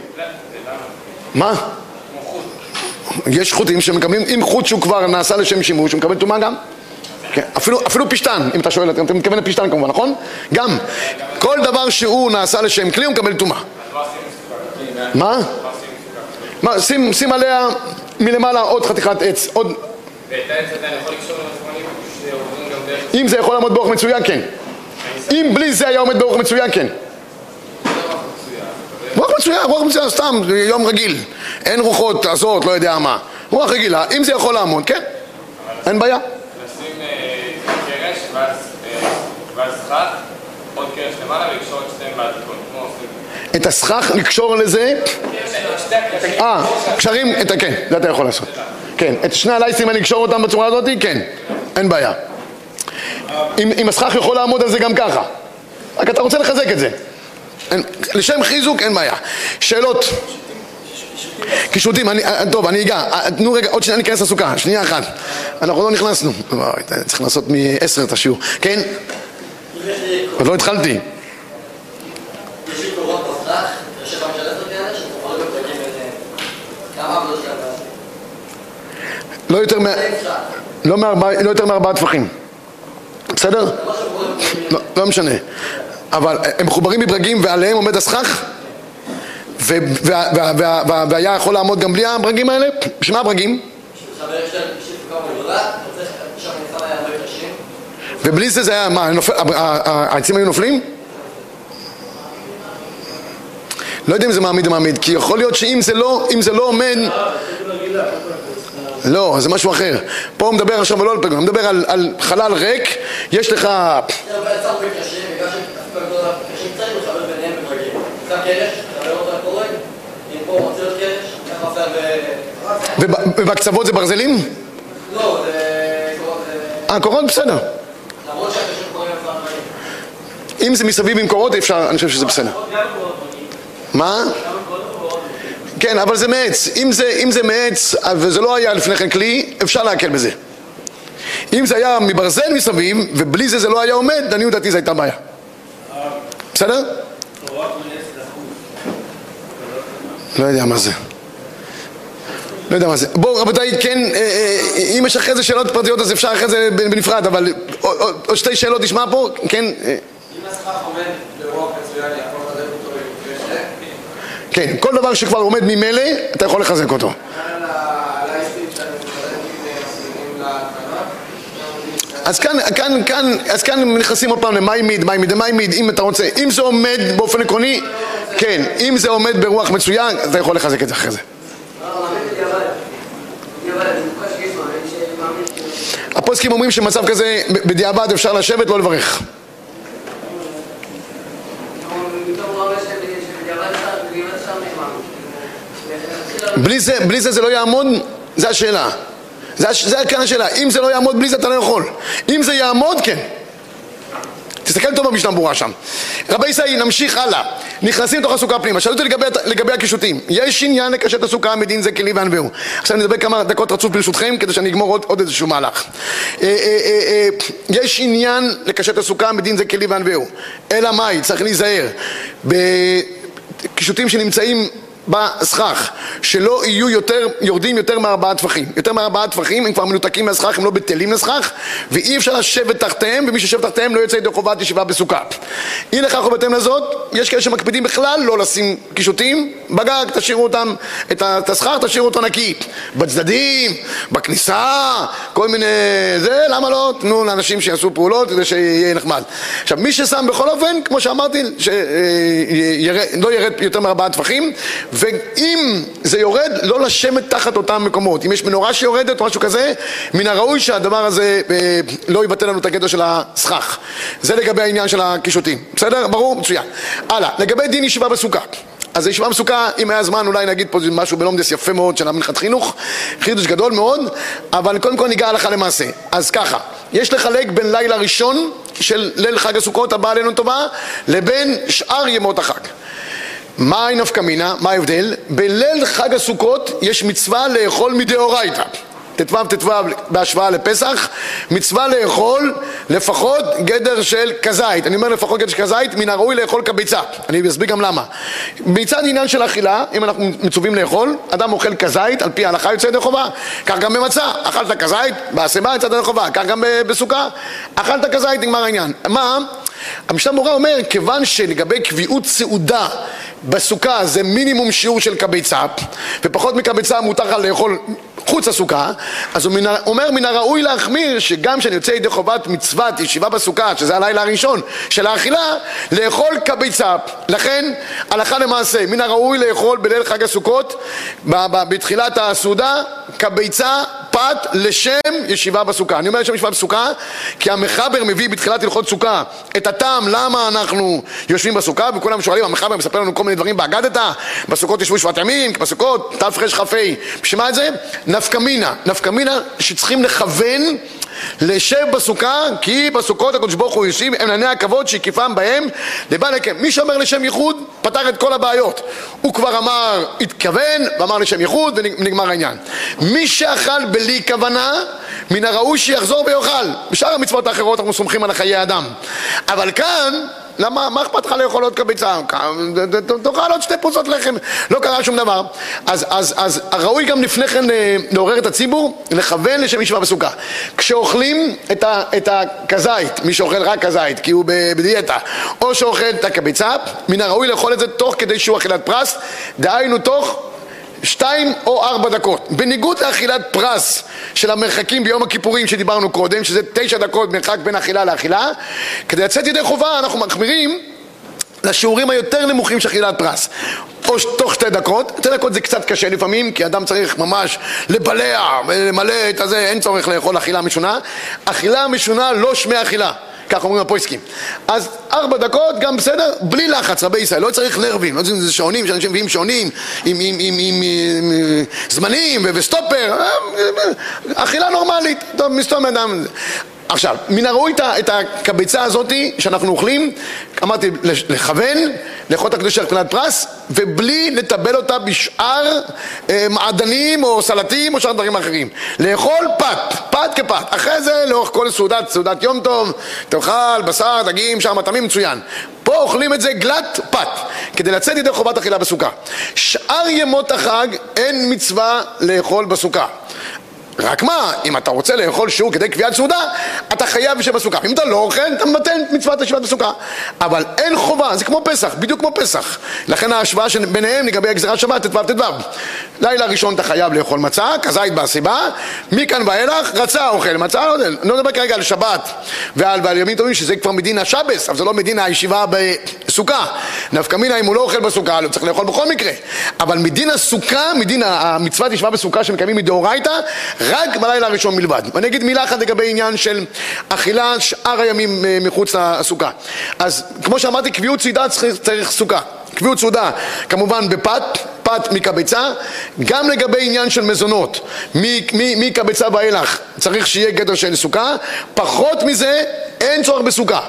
מה? יש חוטים שמקבלים, אם חוט שהוא כבר נעשה לשם שימוש, הוא מקבל טומאה גם. כן, אפילו, אפילו פשטן, אם אתה שואל, אתה מתכוון לפשטן כמובן, נכון? גם. כל דבר שהוא נעשה לשם כלי, הוא מקבל טומאה. מה? מה, שים, שים עליה מלמעלה עוד חתיכת עץ, עוד... אם זה יכול לעמוד באורך מצוין, כן. אם בלי זה היה עומד באורך מצוין, כן. רוח מצוין, רוח מצוין, סתם, יום רגיל. אין רוחות עזות, לא יודע מה. רוח רגילה, אם זה יכול לעמוד, כן. אין בעיה. לשים אה, קרש ואז אה, את הסכך לקשור לזה. אה, קשרים. כן, זה אתה יכול לעשות. כן, את שני הלייסים אני אקשור אותם בצורה הזאת, כן, אין בעיה. אם, הסכך יכול לעמוד על זה גם ככה, רק אתה רוצה לחזק את זה. לשם חיזוק אין בעיה. שאלות? קישוטים, אני, אה, טוב, אני אגע, אה, תנו רגע, עוד שנייה ניכנס לסוכה, שנייה אחת. אנחנו לא נכנסנו, צריך לעשות מ-10 את השיעור, כן? עוד לא התחלתי. כמה לא יותר. לא, מארבע, לא יותר מארבעה טפחים. בסדר? לא, לא משנה. אבל הם מחוברים מברגים ועליהם עומד הסכך? והיה יכול לעמוד גם בלי הברגים האלה? בשביל מה הברגים? חבר יש להם יש לי כמה עבודה, אתה רוצה שם אני שם היה הרבה קשים. ובלי זה זה היה, מה, העצים היו נופלים? לא יודע אם זה מעמיד או מעמיד, כי יכול להיות שאם זה לא, אם זה לא עומד... לא, זה משהו אחר. פה הוא מדבר עכשיו לא על פגון, הוא מדבר על, על חלל ריק, יש לך... ובקצוות זה ברזלים? לא, זה- אה, קורות בסדר. אם זה מסביב עם קורות, אפשר, אני חושב שזה בסדר. מה? כן, אבל זה מעץ. אם זה, אם זה מעץ, וזה לא היה לפני כן כלי, אפשר להקל בזה. אם זה היה מברזל מסביב, ובלי זה זה לא היה עומד, לעניות דעתי זו הייתה בעיה. בסדר? לא יודע מה זה. לא יודע מה זה. בואו רבותיי, כן, אה, אה, אם יש אחרי זה שאלות פרטיות אז אפשר אחרי זה בנפרד, אבל עוד- שתי שאלות נשמע פה, כן? אה, אם הסכך עומד ברוח מצוין, יכול לחזק אותו במקרה ש... כן, כל דבר שכבר עומד ממילא, אתה יכול לחזק אותו. אז כאן, כאן, כאן, אז כאן נכנסים עוד פעם למאי מיד, מאי מיד, למאי מיד, אם אתה רוצה, אם זה עומד באופן עקרוני, כן, אם זה עומד ברוח מצוין, אתה יכול לחזק את זה אחרי זה. הפוסקים אומרים שמצב כזה, בדיעבד אפשר לשבת, לא לברך. בלי זה, בלי זה זה לא יעמוד? זה השאלה. זה, זה כאן השאלה. אם זה לא יעמוד בלי זה אתה לא יכול. אם זה יעמוד, כן. תסתכל טוב במשנה ברורה שם. רבי ישראל, נמשיך הלאה. נכנסים לתוך הסוכה פנימה. שאלו אותי לגבי, לגבי הקישוטים. יש עניין לקשט הסוכה מדין זה כלי וענווהו. עכשיו אני אדבר כמה דקות רצוף ברשותכם, כדי שאני אגמור עוד, עוד איזשהו מהלך. אה, אה, אה, יש עניין לקשט הסוכה מדין זה כלי וענווהו. אלא מאי? צריך להיזהר. בקישוטים שנמצאים בסכך, שלא יהיו יותר, יורדים יותר מארבעה טפחים. יותר מארבעה טפחים הם כבר מנותקים מהסכך, הם לא בטלים לסכך, ואי אפשר לשבת תחתיהם, ומי שיושב תחתיהם לא יוצא ידי חובת ישיבה בסוכה. אי לכך ובהתאם לזאת, יש כאלה שמקפידים בכלל לא לשים קישוטים בגג, תשאירו אותם, את הסכך תשאירו אותו נקי. בצדדים, בכניסה, כל מיני... זה, למה לא? תנו לאנשים שיעשו פעולות כדי שיהיה נחמד. עכשיו, מי ששם בכל אופן, כמו שאמרתי, שלא ירד יותר מארבעה טפחים, ואם זה יורד, לא לשבת תחת אותם מקומות. אם יש מנורה שיורדת או משהו כזה, מן הראוי שהדבר הזה אה, לא יבטל לנו את הגדר של הסכך. זה לגבי העניין של הקישוטים. בסדר? ברור? מצוין. הלאה, לגבי דין ישיבה בסוכה. אז הישיבה בסוכה, אם היה זמן אולי נגיד פה משהו בלומדס יפה מאוד של המנחת חינוך, חידוש גדול מאוד, אבל קודם כל ניגע הלכה למעשה. אז ככה, יש לחלק בין לילה ראשון של ליל חג הסוכות הבא עלינו טובה, לבין שאר ימות החג. מהי נפקא מינה? מה ההבדל? בליל חג הסוכות יש מצווה לאכול מדאורייתא. ט"ו ט"ו בהשוואה לפסח, מצווה לאכול לפחות גדר של כזית. אני אומר לפחות גדר של כזית, מן הראוי לאכול כביצה. אני אסביר גם למה. מצד עניין של אכילה, אם אנחנו מצווים לאכול, אדם אוכל כזית, על פי ההלכה יוצא ידי חובה. כך גם במצה, אכלת כזית, בהסבה יצאת ידי חובה. כך גם בסוכה, אכלת כזית, נגמר העניין. מה? המשנה מורה אומר, כיוון שלגבי קביעות סעודה בסוכה זה מינימום שיעור של כביצה, ופחות מכביצה מותר לך לאכול חוץ הסוכה, אז הוא מן, אומר מן הראוי להחמיר שגם כשאני יוצא ידי חובת מצוות ישיבה בסוכה, שזה הלילה הראשון של האכילה, לאכול כביצה. לכן, הלכה למעשה, מן הראוי לאכול בליל חג הסוכות, בתחילת הסעודה, כביצה פת לשם ישיבה בסוכה. אני אומר לשם ישיבה בסוכה, כי המחבר מביא בתחילת הלכות סוכה את הטעם למה אנחנו יושבים בסוכה, וכולם שואלים, המחבר מספר לנו כל מיני דברים באגדתא, בסוכות ישבו שבעת ימים, בסוכות תרכ"ה. בשביל מה את זה? נפקא מינה. נפקא מינה שצריכים לכוון לשב בסוכה, כי בסוכות הקדוש ברוך הוא יושב, הם ענייני הכבוד שהקיפם בהם לבעל היקם. מי שאומר לשם ייחוד, פתר את כל הבעיות. הוא כבר אמר, התכוון, ואמר לשם ייחוד, ונגמר העניין. מי שאכל בלי כוונה, מן הראוי שיחזור ויאכל. בשאר המצוות האחרות אנחנו סומכים על חיי אדם. אבל כאן, למה, מה אכפת לך לאכול עוד כביצה? תאכל עוד שתי פרוסות לחם, לא קרה שום דבר. אז, אז, אז ראוי גם לפני כן אה, לעורר את הציבור, לכוון לשם ישיבה בסוכה. כשאוכלים את, ה, את הכזית, מי שאוכל רק כזית, כי הוא בדיאטה, או שאוכל את הכביצה, מן הראוי לאכול את זה תוך כדי שהוא אכילת פרס, דהיינו תוך שתיים או ארבע דקות. בניגוד לאכילת פרס של המרחקים ביום הכיפורים שדיברנו קודם, שזה תשע דקות מרחק בין אכילה לאכילה, כדי לצאת ידי חובה אנחנו מחמירים לשיעורים היותר נמוכים של אכילת פרס. או תוך שתי דקות, שתי דקות זה קצת קשה לפעמים, כי אדם צריך ממש לבלע ולמלא את הזה, אין צורך לאכול אכילה משונה. אכילה משונה לא שמי אכילה. כך אומרים הפויסקים. אז ארבע דקות גם בסדר, בלי לחץ, רבי ישראל, לא צריך נרבים, לא צריך איזה שעונים, שאנשים מביאים שעונים עם, עם, עם, עם, עם זמנים וסטופר, אכילה נורמלית, טוב, מסתום אדם. עכשיו, מן הראוי את הקביצה הזאת שאנחנו אוכלים, אמרתי, לכוון, לאכול את הקדוש של קטנת פרס, ובלי לטבל אותה בשאר אה, מעדנים או סלטים או שאר דברים אחרים. לאכול פת, פת כפת. אחרי זה, לאורך כל סעודת, סעודת יום טוב, תאכל בשר, דגים, שאר מטעמים, מצוין. פה אוכלים את זה גלת פת, כדי לצאת ידי חובת אכילה בסוכה. שאר ימות החג אין מצווה לאכול בסוכה. רק מה, אם אתה רוצה לאכול שיעור כדי קביעת סעודה, אתה חייב לשבת בסוכה. אם אתה לא אוכל, אתה מבטל את מצוות ישיבת בסוכה. אבל אין חובה, זה כמו פסח, בדיוק כמו פסח. לכן ההשוואה שביניהם לגבי הגזירת שבת, ט"ו ט"ו. לילה ראשון אתה חייב לאכול מצה, כזית בהסיבה, מכאן ואילך, רצה אוכל מצה, לא, לא מדבר כרגע על שבת ועל, ועל ימים טובים, שזה כבר מדין השבס, אבל זה לא מדין הישיבה בסוכה. נפקא מינה, אם הוא לא אוכל בסוכה, הוא צריך לאכול בכל מקרה. אבל מדין הסוכה, מדין המצוות ישיבה בסוכה רק בלילה הראשון מלבד. ואני אגיד מילה אחת לגבי עניין של אכילה שאר הימים מחוץ לסוכה. אז כמו שאמרתי, קביעות צידה צריך, צריך סוכה. קביעות סעודה כמובן בפת, פת מקבצה, גם לגבי עניין של מזונות, מקבצה ואילך צריך שיהיה גדר של סוכה, פחות מזה אין צורך בסוכה.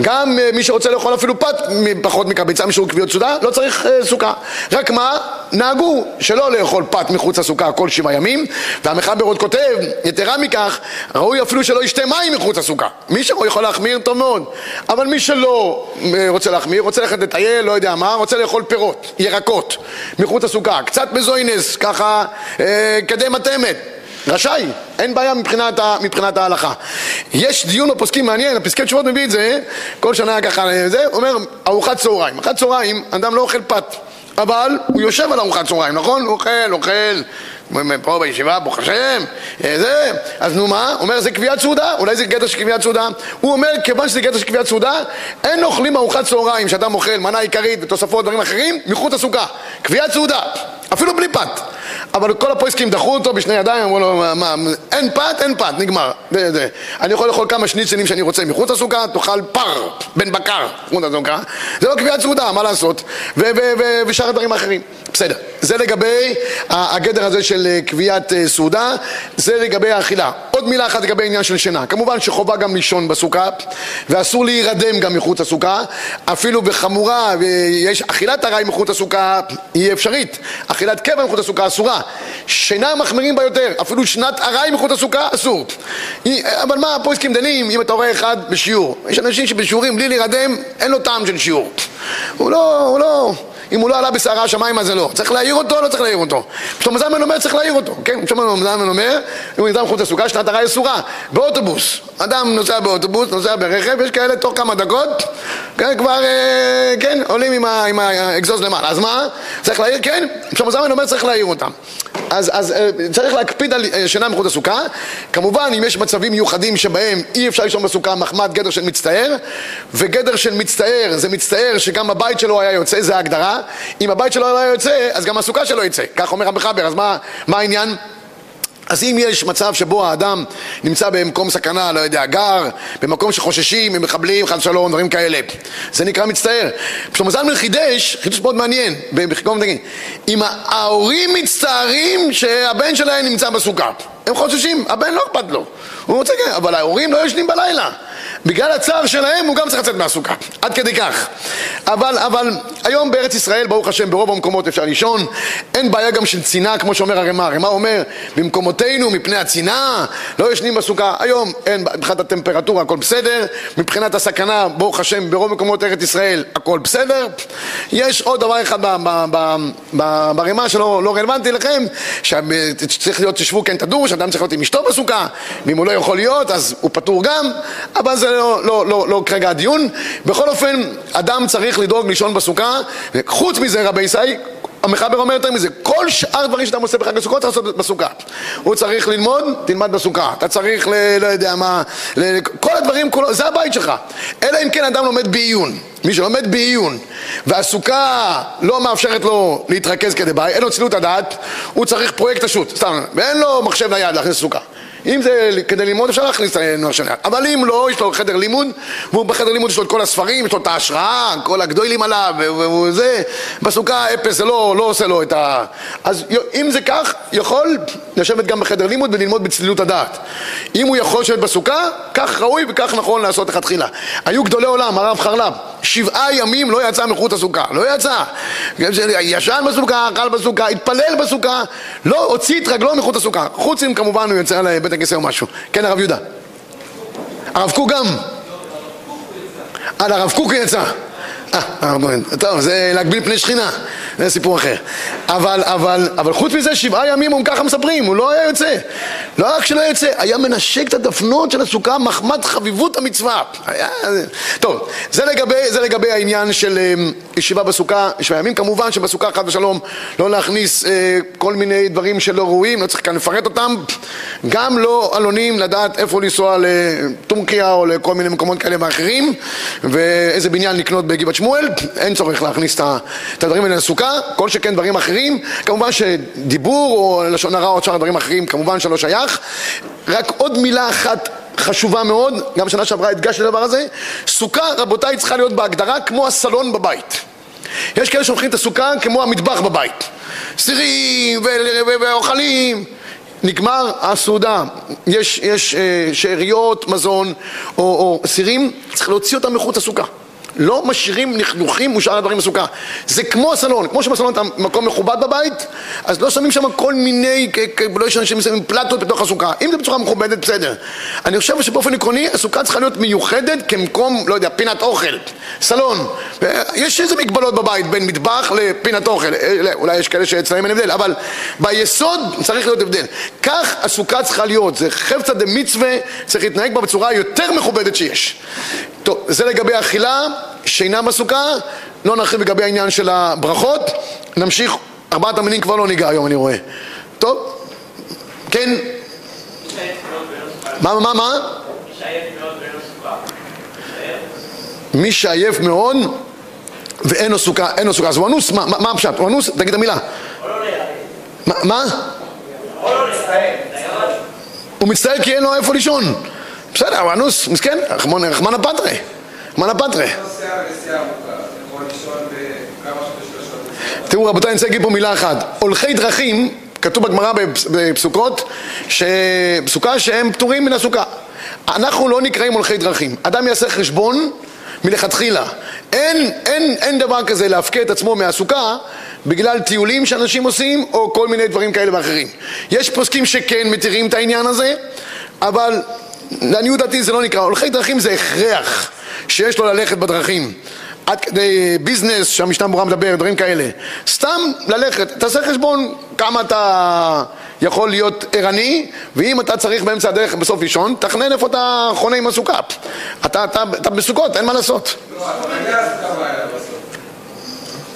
גם מי שרוצה לאכול אפילו פת פחות מקבצה משהו קביעות סעודה, לא צריך סוכה. רק מה? נהגו שלא לאכול פת מחוץ לסוכה כל שבעה ימים, והמחבר עוד כותב, יתרה מכך, ראוי אפילו שלא ישתה מים מחוץ לסוכה. מי שיכול להחמיר טוב מאוד, אבל מי שלא רוצה להחמיר, רוצה ללכת לטייל, לא יודע מה, רוצה לאכול פירות, ירקות, מחוץ הסוכה, קצת מזוינס, ככה אה, כדי מתמת. רשאי, אין בעיה מבחינת, מבחינת ההלכה. יש דיון בפוסקים מעניין, הפסקי תשובות מביא את זה, כל שנה ככה, זה, אומר ארוחת צהריים. ארוחת צהריים, אדם לא אוכל פת, אבל הוא יושב על ארוחת צהריים, נכון? הוא אוכל, אוכל, פה בישיבה, ברוך השם, אה, זה, אז נו מה? אומר זה קביעת סעודה, אולי זה גדר של קביעת סעודה? הוא אומר כיוון שזה גדר של קביעת סעודה, אין אוכלים ארוחת צהריים שאדם אוכל מנה עיקרית ותוספות דברים אחרים מחוץ לסוכה, קביעת סעודה, אפילו בלי פת אבל כל הפויסקים דחו אותו בשני ידיים, אמרו לו, מה, אין פת, אין פת, נגמר. זה, זה. אני יכול לאכול כמה שניצלים שאני רוצה מחוץ לסוכה, תאכל פר, בן בקר, מחוץ לסוכה. זה לא קביעת סעודה, מה לעשות? ושאר הדברים האחרים. בסדר. זה לגבי הגדר הזה של אה, קביעת אה, סעודה, זה לגבי האכילה. עוד מילה אחת לגבי עניין של שינה. כמובן שחובה גם לישון בסוכה, ואסור להירדם גם מחוץ לסוכה, אפילו בחמורה, ויש אכילת ארעי מחוץ לסוכה היא אפשרית, אכילת קבע מחוץ לסוכה אסורה. שינה מחמירים ביותר, אפילו שנת ארעי מחוץ לסוכה אסור. אבל מה, פה הסכים דנים, אם אתה רואה אחד בשיעור. יש אנשים שבשיעורים בלי להירדם, אין לו טעם של שיעור. הוא לא, הוא לא... אם הוא לא עלה בסערה השמיים אז זה לא. צריך להעיר אותו או לא צריך להעיר אותו? שלמה זלמן אומר צריך להעיר אותו, כן? שלמה זלמן אומר, אם הוא נרדם מחוץ לסוכה, שנת הרע אסורה. באוטובוס, אדם נוסע באוטובוס, נוסע ברכב, יש כאלה תוך כמה דקות, כן, כבר, אה, כן, עולים עם, האגזוז למעלה. אז מה? צריך להעיר? כן, שלמה זלמן אומר צריך להעיר אותם. אז, אז אה, צריך להקפיד על אה, שינה מחוץ לסוכה. כמובן, אם יש מצבים מיוחדים שבהם אי אפשר לישון בסוכה מחמד גדר של מצטער, וגדר של מצטער זה מצטער שגם הבית שלו היה יוצא, זה ההגדרה. אם הבית שלו לא יוצא, אז גם הסוכה שלו יצא. כך אומר רבי חבר, אז מה, מה העניין? אז אם יש מצב שבו האדם נמצא במקום סכנה, לא יודע, גר, במקום שחוששים ממחבלים, חד שלום, דברים כאלה, זה נקרא מצטער. שלמה זלמן חידש, חידוש מאוד מעניין, בחיקום דגים, אם ההורים מצטערים שהבן שלהם נמצא בסוכה, הם חוששים, הבן לא אכפת לו, הוא רוצה, כן, אבל ההורים לא ישנים בלילה. בגלל הצער שלהם הוא גם צריך לצאת מהסוכה, עד כדי כך. אבל, אבל היום בארץ ישראל, ברוך השם, ברוב המקומות אפשר לישון, אין בעיה גם של צינה, כמו שאומר הרמ"א. הרמ"א אומר, במקומותינו, מפני הצינה, לא ישנים בסוכה. היום אין, מבחינת הטמפרטורה הכל בסדר, מבחינת הסכנה, ברוך השם, ברוב מקומות ארץ ישראל הכל בסדר. יש עוד דבר אחד ברמ"א שלא לא רלוונטי לכם, שצריך להיות, תשבו כן תדור, שאדם צריך להיות עם אשתו בסוכה, ואם הוא לא יכול להיות, אז הוא פטור גם, אבל זה לא, לא, לא, לא כרגע הדיון. בכל אופן, אדם צריך לדאוג לישון בסוכה, וחוץ מזה, רבי ישי, המחבר אומר יותר מזה, כל שאר דברים שאתה עושה בחג הסוכות צריך לעשות בסוכה. הוא צריך ללמוד, תלמד בסוכה. אתה צריך, ל, לא יודע מה, ל, כל הדברים, כולו, זה הבית שלך. אלא אם כן אדם לומד בעיון. מי שלומד בעיון, והסוכה לא מאפשרת לו להתרכז כדבעי, אין לו צלילות הדעת, הוא צריך פרויקט השו"ת, סתם, ואין לו מחשב נייד להכניס סוכה. אם זה כדי ללמוד אפשר להכניס את הנוער שלה אבל אם לא, יש לו חדר לימוד והוא בחדר לימוד יש לו את כל הספרים, יש לו את ההשראה, כל הגדולים עליו והוא זה בסוכה אפס זה לא, לא עושה לו את ה... אז אם זה כך, יכול לשבת גם בחדר לימוד וללמוד בצלילות הדעת. אם הוא יכול לשבת בסוכה, כך ראוי וכך נכון לעשות לכתחילה. היו גדולי עולם, הרב חרל"פ. שבעה ימים לא יצא מחוץ לסוכה, לא יצא. ישן בסוכה, אכל בסוכה, התפלל בסוכה לא הוציא את רגלו מחוץ לסוכה. חוץ אם כמובן הוא יוצא לבית הכיסא או משהו. כן, הרב יהודה. הרב קוק גם. על הרב קוק יצא. אה, טוב, זה להגביל פני שכינה, זה סיפור אחר. אבל, אבל, אבל חוץ מזה, שבעה ימים הם ככה מספרים, הוא לא היה יוצא. לא רק שלא יוצא, היה מנשק את הדפנות של הסוכה מחמת חביבות המצווה. היה... טוב, זה לגבי, זה לגבי העניין של אמ, ישיבה בסוכה, שבעה ימים. כמובן שבסוכה, חד ושלום, לא להכניס אה, כל מיני דברים שלא ראויים, לא צריך כאן לפרט אותם. גם לא עלונים לדעת איפה לנסוע לטורקיה או לכל מיני מקומות כאלה ואחרים, ואיזה בניין לקנות בגבעת שמואל, אין צורך להכניס את הדברים האלה לסוכה, כל שכן דברים אחרים, כמובן שדיבור או לשון הרע או שאר דברים אחרים כמובן שלא שייך. רק עוד מילה אחת חשובה מאוד, גם שנה שעברה הדגשתי לדבר הזה, סוכה רבותיי צריכה להיות בהגדרה כמו הסלון בבית. יש כאלה שהולכים את הסוכה כמו המטבח בבית, סירים ואוכלים נגמר הסעודה, יש, יש אה, שאריות מזון או, או סירים, צריך להוציא אותם מחוץ לסוכה לא משאירים לכלוכים ושאר הדברים בסוכה. זה כמו הסלון, כמו שבסלון אתה מקום מכובד בבית, אז לא שמים שם כל מיני, לא יש אנשים שמים פלטות בתוך הסוכה. אם זה בצורה מכובדת, בסדר. אני חושב שבאופן עקרוני, הסוכה צריכה להיות מיוחדת כמקום, לא יודע, פינת אוכל, סלון. יש איזה מגבלות בבית בין מטבח לפינת אוכל. אה, אולי יש כאלה שאצלם אין הבדל, אבל ביסוד צריך להיות הבדל. כך הסוכה צריכה להיות, זה חפצא דמצווה, צריך להתנהג בה בצורה היותר מכובדת שיש. טוב, זה לגבי אכילה, שינה בסוכה, לא נרחיב לגבי העניין של הברכות, נמשיך, ארבעת המינים כבר לא ניגע היום אני רואה. טוב, כן, מה, מה, מה? מי שעייף מאוד ואין לו סוכה, אין לו סוכה, אז הוא אנוס, מה, מה, הפשט? הוא אנוס? תגיד את המילה. מה? מה? הוא מצטער כי אין לו איפה לישון. בסדר, הוא אנוס, מסכן, רחמנא פטרי. רחמנא פטרי. תראו רבותיי, אני רוצה להגיד פה מילה אחת. הולכי דרכים, כתוב בגמרא בפס- בפסוקות, פסוקה שהם פטורים מן הסוכה. אנחנו לא נקראים הולכי דרכים. אדם יעשה חשבון מלכתחילה. אין, אין, אין דבר כזה להפקה את עצמו מהסוכה בגלל טיולים שאנשים עושים או כל מיני דברים כאלה ואחרים. יש פוסקים שכן מתירים את העניין הזה, אבל לעניות דעתי זה לא נקרא. הולכי דרכים זה הכרח שיש לו ללכת בדרכים. עד כדי ביזנס שהמשנה ברורה מדבר, דברים כאלה. סתם ללכת, תעשה חשבון כמה אתה יכול להיות ערני, ואם אתה צריך באמצע הדרך בסוף לישון, תכנן איפה אתה חונה עם הסוכה. אתה, אתה, אתה בסוכות, אין מה לעשות. לא, אתה מגיע לסוכה בלילה בסוף.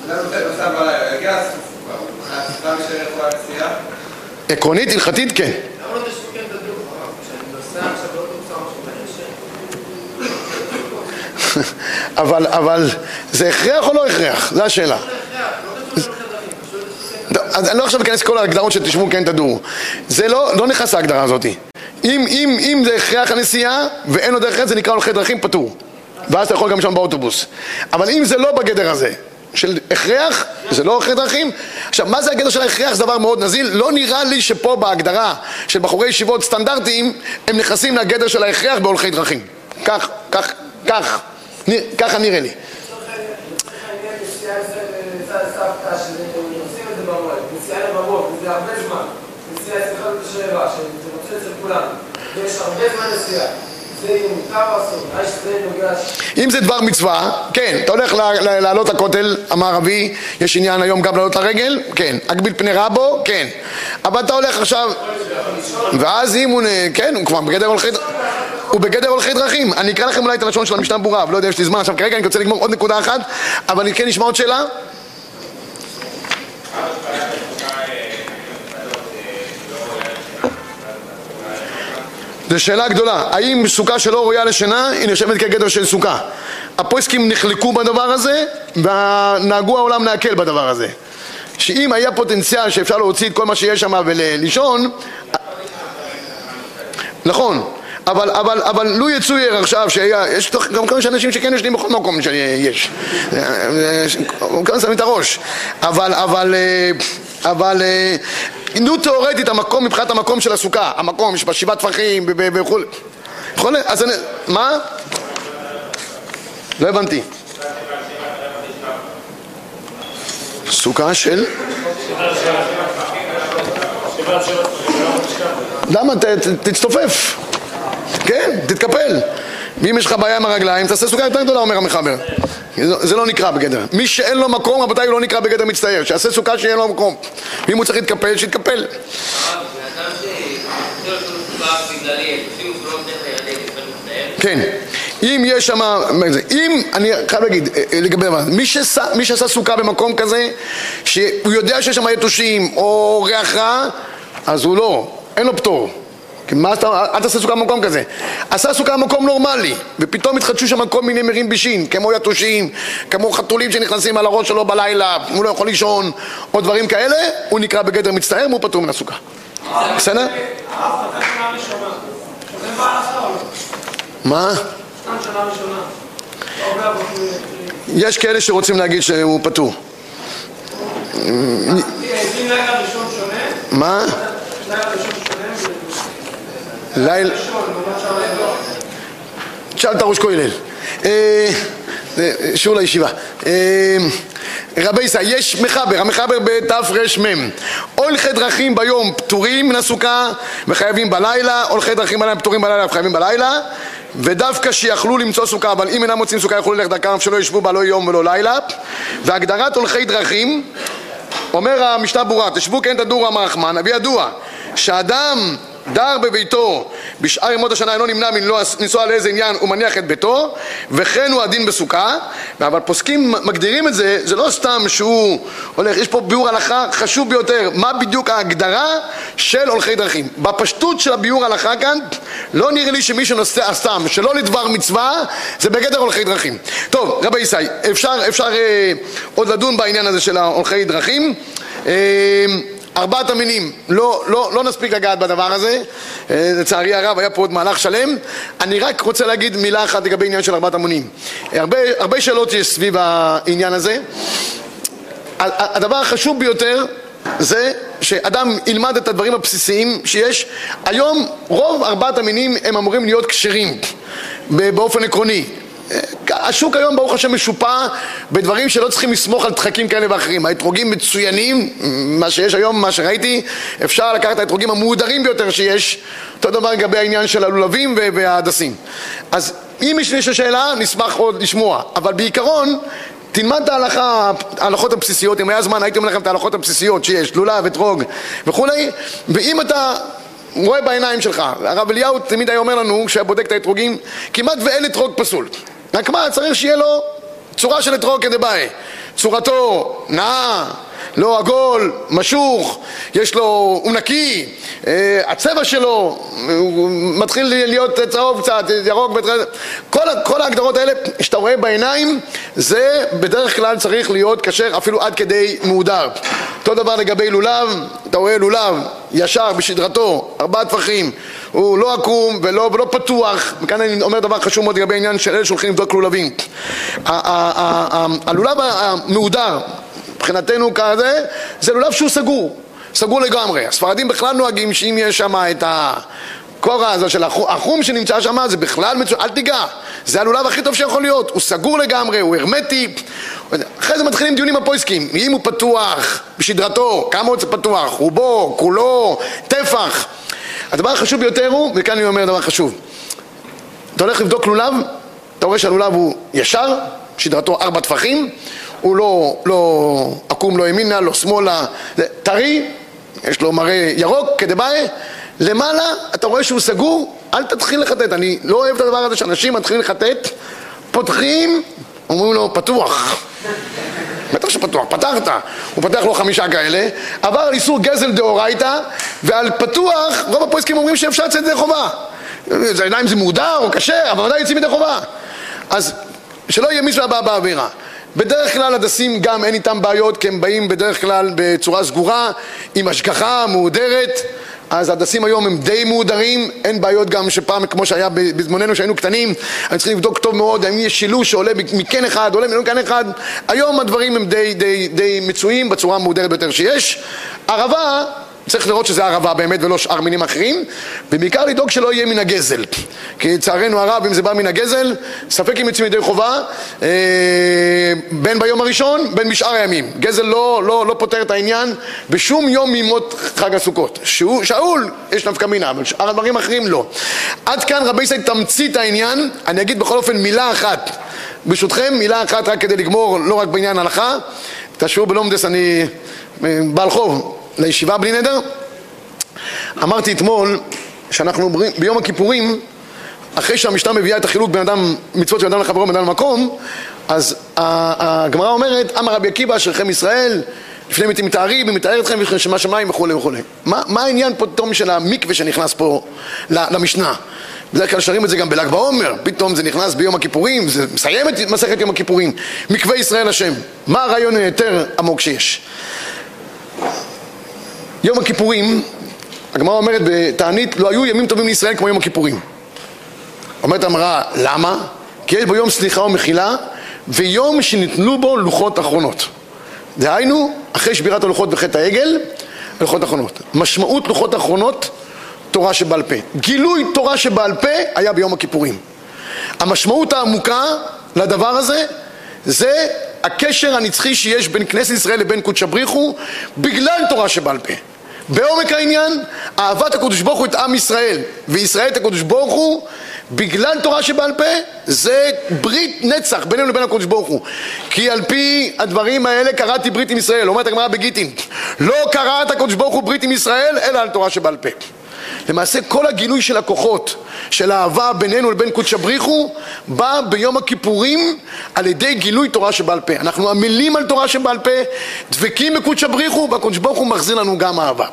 אדם נוסע נוסע בלילה, יגיע לסוכה. הסוכה נשארת כל הנסיעה? עקרונית, הלכתית, כן. למה לא תשבו כן בדוק, הרב? כשאני נוסע עכשיו באוטובוס או משהו, אני ישן. [LAUGHS] אבל, אבל זה הכרח או לא הכרח? זו השאלה. לא, אז אני לא עכשיו אכנס לכל ההגדרות שתשמעו כן תדעו. זה לא, לא נכנס להגדרה הזאת. אם, אם, אם זה הכרח הנסיעה ואין לו דרך זה נקרא הולכי דרכים פטור. ואז אתה יכול גם שם באוטובוס. אבל אם זה לא בגדר הזה, של הכרח, זה לא הולכי דרכים. עכשיו, מה זה הגדר של ההכרח? זה דבר מאוד נזיל. לא נראה לי שפה בהגדרה של בחורי ישיבות סטנדרטיים, הם נכנסים לגדר של ההכרח בהולכי דרכים. כך, כך, כך, ככה נראה לי. הרבה הרבה זמן נסיעה, אם זה דבר מצווה, כן, אתה הולך לעלות לכותל המערבי, יש עניין היום גם לעלות לרגל, כן, אגביל פני רבו, כן, אבל אתה הולך עכשיו, ואז אם הוא, כן, הוא כבר בגדר הולכי, הוא בגדר הולכי דרכים, אני אקרא לכם אולי את הלשון של המשנה ברורה, אבל לא יודע, יש לי זמן, עכשיו כרגע אני רוצה לגמור עוד נקודה אחת, אבל אני כן נשמע עוד שאלה? זו שאלה גדולה, האם סוכה שלא ראויה לשינה היא נחשבת כגדר של סוכה? הפויסקים נחלקו בדבר הזה ונהגו העולם להקל בדבר הזה. שאם היה פוטנציאל שאפשר להוציא את כל מה שיש שם ולישון נכון אבל, אבל, אבל לו יצויר עכשיו שיש גם כמה אנשים שכן ישנים בכל מקום שיש כאן שמים את הראש אבל, אבל, אה, אבל אה, נו תאורטית המקום מבחינת המקום של הסוכה המקום יש בה שבעה טפחים ב- ב- וכו' יכול אז אני, מה? לא הבנתי סוכה של? למה? תצטופף כן, תתקפל. ואם יש לך בעיה עם הרגליים, תעשה סוכה יותר גדולה, אומר המחבר. זה לא נקרא בגדר. מי שאין לו מקום, רבותיי, הוא לא נקרא בגדר מצטער שיעשה סוכה שיהיה לו מקום. ואם הוא צריך להתקפל, שיתקפל. כן, אם יש שם, אם, אני חייב להגיד, אה, אה, לגבי מה, מי מי שעשה סוכה במקום כזה, שהוא יודע שיש שם יתושים או ריח רע, אז הוא לא, אין לו פטור. מה אתה, אל תעשה סוכה במקום כזה. עשה סוכה במקום נורמלי, ופתאום התחדשו שם כל מיני מרים בישין, כמו יתושים, כמו חתולים שנכנסים על הראש שלו בלילה, הוא לא יכול לישון, או דברים כאלה, הוא נקרא בגדר מצטער והוא פטור מן הסוכה. בסדר? מה? לא יש כאלה שרוצים להגיד שהוא פטור. מה? ליל... תשאל את הראש כולל. אה, אה, שיעור לישיבה. אה, רבי ישראל, יש מחבר, המחבר בתרמ. הולכי דרכים ביום פטורים מן הסוכה וחייבים בלילה, הולכי דרכים בלילה פטורים בלילה וחייבים בלילה ודווקא שיכלו למצוא סוכה, אבל אם אינם מוצאים סוכה יכלו ללכת דרכם שלא ישבו בה לא יום ולא לילה והגדרת הולכי דרכים אומר המשנה ברורה, תשבו כן תדורו אמר רחמן, אבי ידוע שאדם דר בביתו בשאר ימות השנה אינו נמנע מלנסוע לאיזה עניין הוא מניח את ביתו וכן הוא הדין בסוכה. אבל פוסקים מגדירים את זה זה לא סתם שהוא הולך יש פה ביאור הלכה חשוב ביותר. מה בדיוק ההגדרה של הולכי דרכים? בפשטות של הביאור הלכה כאן לא נראה לי שמי שנוסע סתם שלא לדבר מצווה זה בגדר הולכי דרכים. טוב רבי ישי אפשר, אפשר אה, עוד לדון בעניין הזה של ההולכי דרכים. אה, ארבעת המינים, לא, לא, לא נספיק לגעת בדבר הזה, אה, לצערי הרב היה פה עוד מהלך שלם. אני רק רוצה להגיד מילה אחת לגבי עניין של ארבעת המינים. הרבה, הרבה שאלות יש סביב העניין הזה. הדבר החשוב ביותר זה שאדם ילמד את הדברים הבסיסיים שיש. היום רוב ארבעת המינים הם אמורים להיות כשרים באופן עקרוני. השוק היום ברוך השם משופע בדברים שלא צריכים לסמוך על דחקים כאלה ואחרים. האתרוגים מצוינים, מה שיש היום, מה שראיתי, אפשר לקחת את האתרוגים המהודרים ביותר שיש, אותו דבר לגבי העניין של הלולבים וההדסים. אז אם יש לי שאלה, נשמח עוד לשמוע, אבל בעיקרון תלמד את ההלכה, ההלכות הבסיסיות, אם היה זמן הייתי אומר לכם את ההלכות הבסיסיות שיש, לולב, אתרוג וכולי, ואם אתה רואה בעיניים שלך, הרב אליהו תמיד היה אומר לנו, כשהיה בודק את האתרוגים, כמעט ואין אתרוג פסול. רק מה, צריך שיהיה לו צורה של אתרוג כדבעי. צורתו נאה, לא עגול, משוך, יש לו, הוא נקי, אה, הצבע שלו הוא מתחיל להיות צהוב קצת, ירוק, כל, כל ההגדרות האלה שאתה רואה בעיניים זה בדרך כלל צריך להיות כשר אפילו עד כדי מהודר. אותו דבר לגבי לולב, אתה רואה לולב ישר בשדרתו, ארבעה טפחים, הוא לא עקום ולא, ולא פתוח, וכאן אני אומר דבר חשוב מאוד לגבי העניין של אלה שהולכים לבדוק לולבים. הלולב המהודר מבחינתנו כזה, זה לולב שהוא סגור, סגור לגמרי. הספרדים בכלל נוהגים שאם יש שם את הקורה הזו של החום שנמצא שם, זה בכלל מצוין, אל תיגע. זה הלולב הכי טוב שיכול להיות, הוא סגור לגמרי, הוא הרמטי. אחרי זה מתחילים דיונים הפויסקים, אם הוא פתוח בשדרתו, כמה הוא פתוח, רובו, כולו, טפח. הדבר החשוב ביותר הוא, וכאן אני אומר דבר חשוב, אתה הולך לבדוק לולב, אתה רואה שהלולב הוא ישר, שדרתו ארבע טפחים, הוא לא, לא עקום לא ימינה, לא שמאלה, טרי, יש לו מראה ירוק, כדבעי, למעלה אתה רואה שהוא סגור, אל תתחיל לחטט, אני לא אוהב את הדבר הזה שאנשים מתחילים לחטט, פותחים, אומרים לו פתוח, בטח שפתוח, פתחת, הוא פתח לו חמישה כאלה, עבר על איסור גזל דאורייתא, ועל פתוח, רוב הפועסקים אומרים שאפשר לצאת ידי חובה. זה עדיין זה מודר או כשר, אבל ודאי יוצאים ידי חובה. אז שלא יהיה מישהו הבא באווירה. בדרך כלל הדסים גם אין איתם בעיות כי הם באים בדרך כלל בצורה סגורה עם השגחה מהודרת אז הדסים היום הם די מהודרים, אין בעיות גם שפעם כמו שהיה בזמננו שהיינו קטנים, אני צריך לבדוק טוב מאוד האם יש שילוש שעולה מקן אחד, עולה מקן אחד, היום הדברים הם די, די, די מצויים בצורה המהודרת ביותר שיש. ערבה צריך לראות שזה ערבה באמת ולא שאר מינים אחרים ובעיקר לדאוג שלא יהיה מן הגזל. כי לצערנו הרב אם זה בא מן הגזל ספק אם יוצאים ידי חובה אה, בין ביום הראשון בין בשאר הימים. גזל לא, לא, לא פותר את העניין בשום יום מימות חג הסוכות. שאול, שאול יש נפקא מינה אבל שאר הדברים האחרים לא. עד כאן רבי ישראל תמצית העניין. אני אגיד בכל אופן מילה אחת. ברשותכם מילה אחת רק כדי לגמור לא רק בעניין הלכה השיעור בלומדס אני אה, בעל חוב לישיבה בלי נדר? אמרתי אתמול שאנחנו ביום הכיפורים אחרי שהמשנה מביאה את החילוק בין אדם, מצוות של אדם לחברו בין אדם למקום אז הגמרא אומרת אמר רבי עקיבא אשריכם ישראל לפני מתים מתארים, היא מתארת אתכם לפני שמה שמיים וכולי וכולי מה, מה העניין פה פתאום של המקווה שנכנס פה למשנה? בדרך כלל שרים את זה גם בל"ג בעומר, פתאום זה נכנס ביום הכיפורים, זה מסיים את מסכת יום הכיפורים מקווה ישראל השם, מה הרעיון היותר עמוק שיש? יום הכיפורים, הגמרא אומרת בתענית, לא היו ימים טובים לישראל כמו יום הכיפורים. אומרת המראה, למה? כי יש בו יום סליחה ומחילה, ויום שניתנו בו לוחות אחרונות. דהיינו, אחרי שבירת הלוחות בחטא העגל, לוחות אחרונות. משמעות לוחות אחרונות, תורה שבעל פה. גילוי תורה שבעל פה היה ביום הכיפורים. המשמעות העמוקה לדבר הזה זה הקשר הנצחי שיש בין כנסת ישראל לבין קודש הבריחו בגלל תורה שבעל פה. בעומק העניין, אהבת הקדוש ברוך הוא את עם ישראל וישראל את הקדוש ברוך הוא בגלל תורה שבעל פה זה ברית נצח בינינו לבין הקדוש ברוך הוא. כי על פי הדברים האלה קראתי ברית עם ישראל. אומרת הגמרא בגיטין לא קראת הקדוש ברוך הוא ברית עם ישראל אלא על תורה שבעל פה למעשה כל הגילוי של הכוחות של האהבה בינינו לבין קודש הבריחו בא ביום הכיפורים על ידי גילוי תורה שבעל פה. אנחנו עמלים על תורה שבעל פה דבקים בקודש הבריחו והקודש ברוך הוא מחזיר לנו גם אהבה.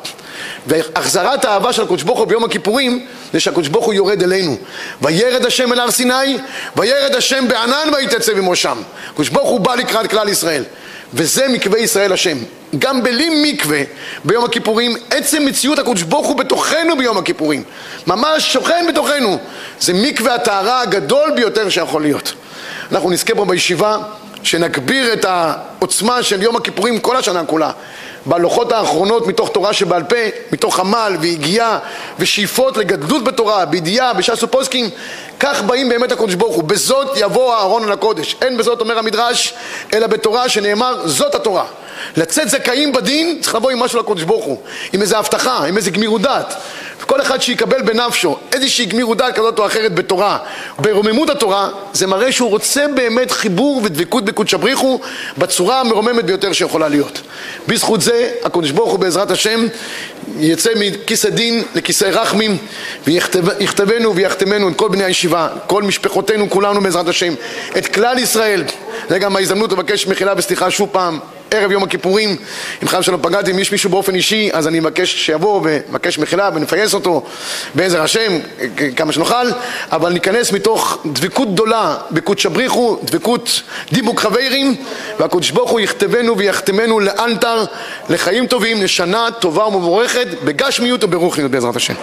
והחזרת האהבה של הקודש ברוך הוא ביום הכיפורים זה שהקודש ברוך הוא יורד אלינו. וירד השם אל הר סיני וירד השם בענן ויתייצב עמו שם. הקודש ברוך הוא בא לקראת כלל ישראל וזה מקווה ישראל השם. גם בלי מקווה ביום הכיפורים, עצם מציאות הקדוש ברוך הוא בתוכנו ביום הכיפורים, ממש שוכן בתוכנו, זה מקווה הטהרה הגדול ביותר שיכול להיות. אנחנו נזכה פה בישיבה שנגביר את העוצמה של יום הכיפורים כל השנה כולה בהלוכות האחרונות מתוך תורה שבעל פה, מתוך עמל ויגיעה ושאיפות לגדלות בתורה, בידיעה, בש"ס ופוסקים, כך באים באמת הקדוש ברוך הוא. בזאת יבוא הארון על הקודש. אין בזאת אומר המדרש, אלא בתורה שנאמר זאת התורה. לצאת זכאים בדין צריך לבוא עם משהו לקדוש ברוך הוא, עם איזה הבטחה, עם איזה גמירות דעת. כל אחד שיקבל בנפשו איזושהי גמירות דעת כזאת או אחרת בתורה, ברוממות התורה, זה מראה שהוא רוצה באמת חיבור ודבקות בקודש הבריחו בצורה המרוממת ביותר שיכולה להיות. בזכות זה הקדוש ברוך הוא בעזרת השם יצא מכיסא דין לכיסא רחמים ויכתבנו ויחתמנו את כל בני הישיבה, כל משפחותינו כולנו בעזרת השם, את כלל ישראל. זה גם ההזדמנות לבקש מחילה וסליחה שוב פעם ערב יום הכיפורים, אם חייב שלא פגעתי, אם יש מישהו באופן אישי, אז אני מבקש שיבוא ומבקש מחילה ונפייס אותו בעזר השם, כמה שנוכל, אבל ניכנס מתוך דבקות גדולה בקודש הבריחו, דבקות דיבוק חברים, והקודש ברוך הוא יכתבנו ויחתמנו לאלתר לחיים טובים, לשנה טובה ומבורכת, בגשמיות וברוחניות בעזרת השם.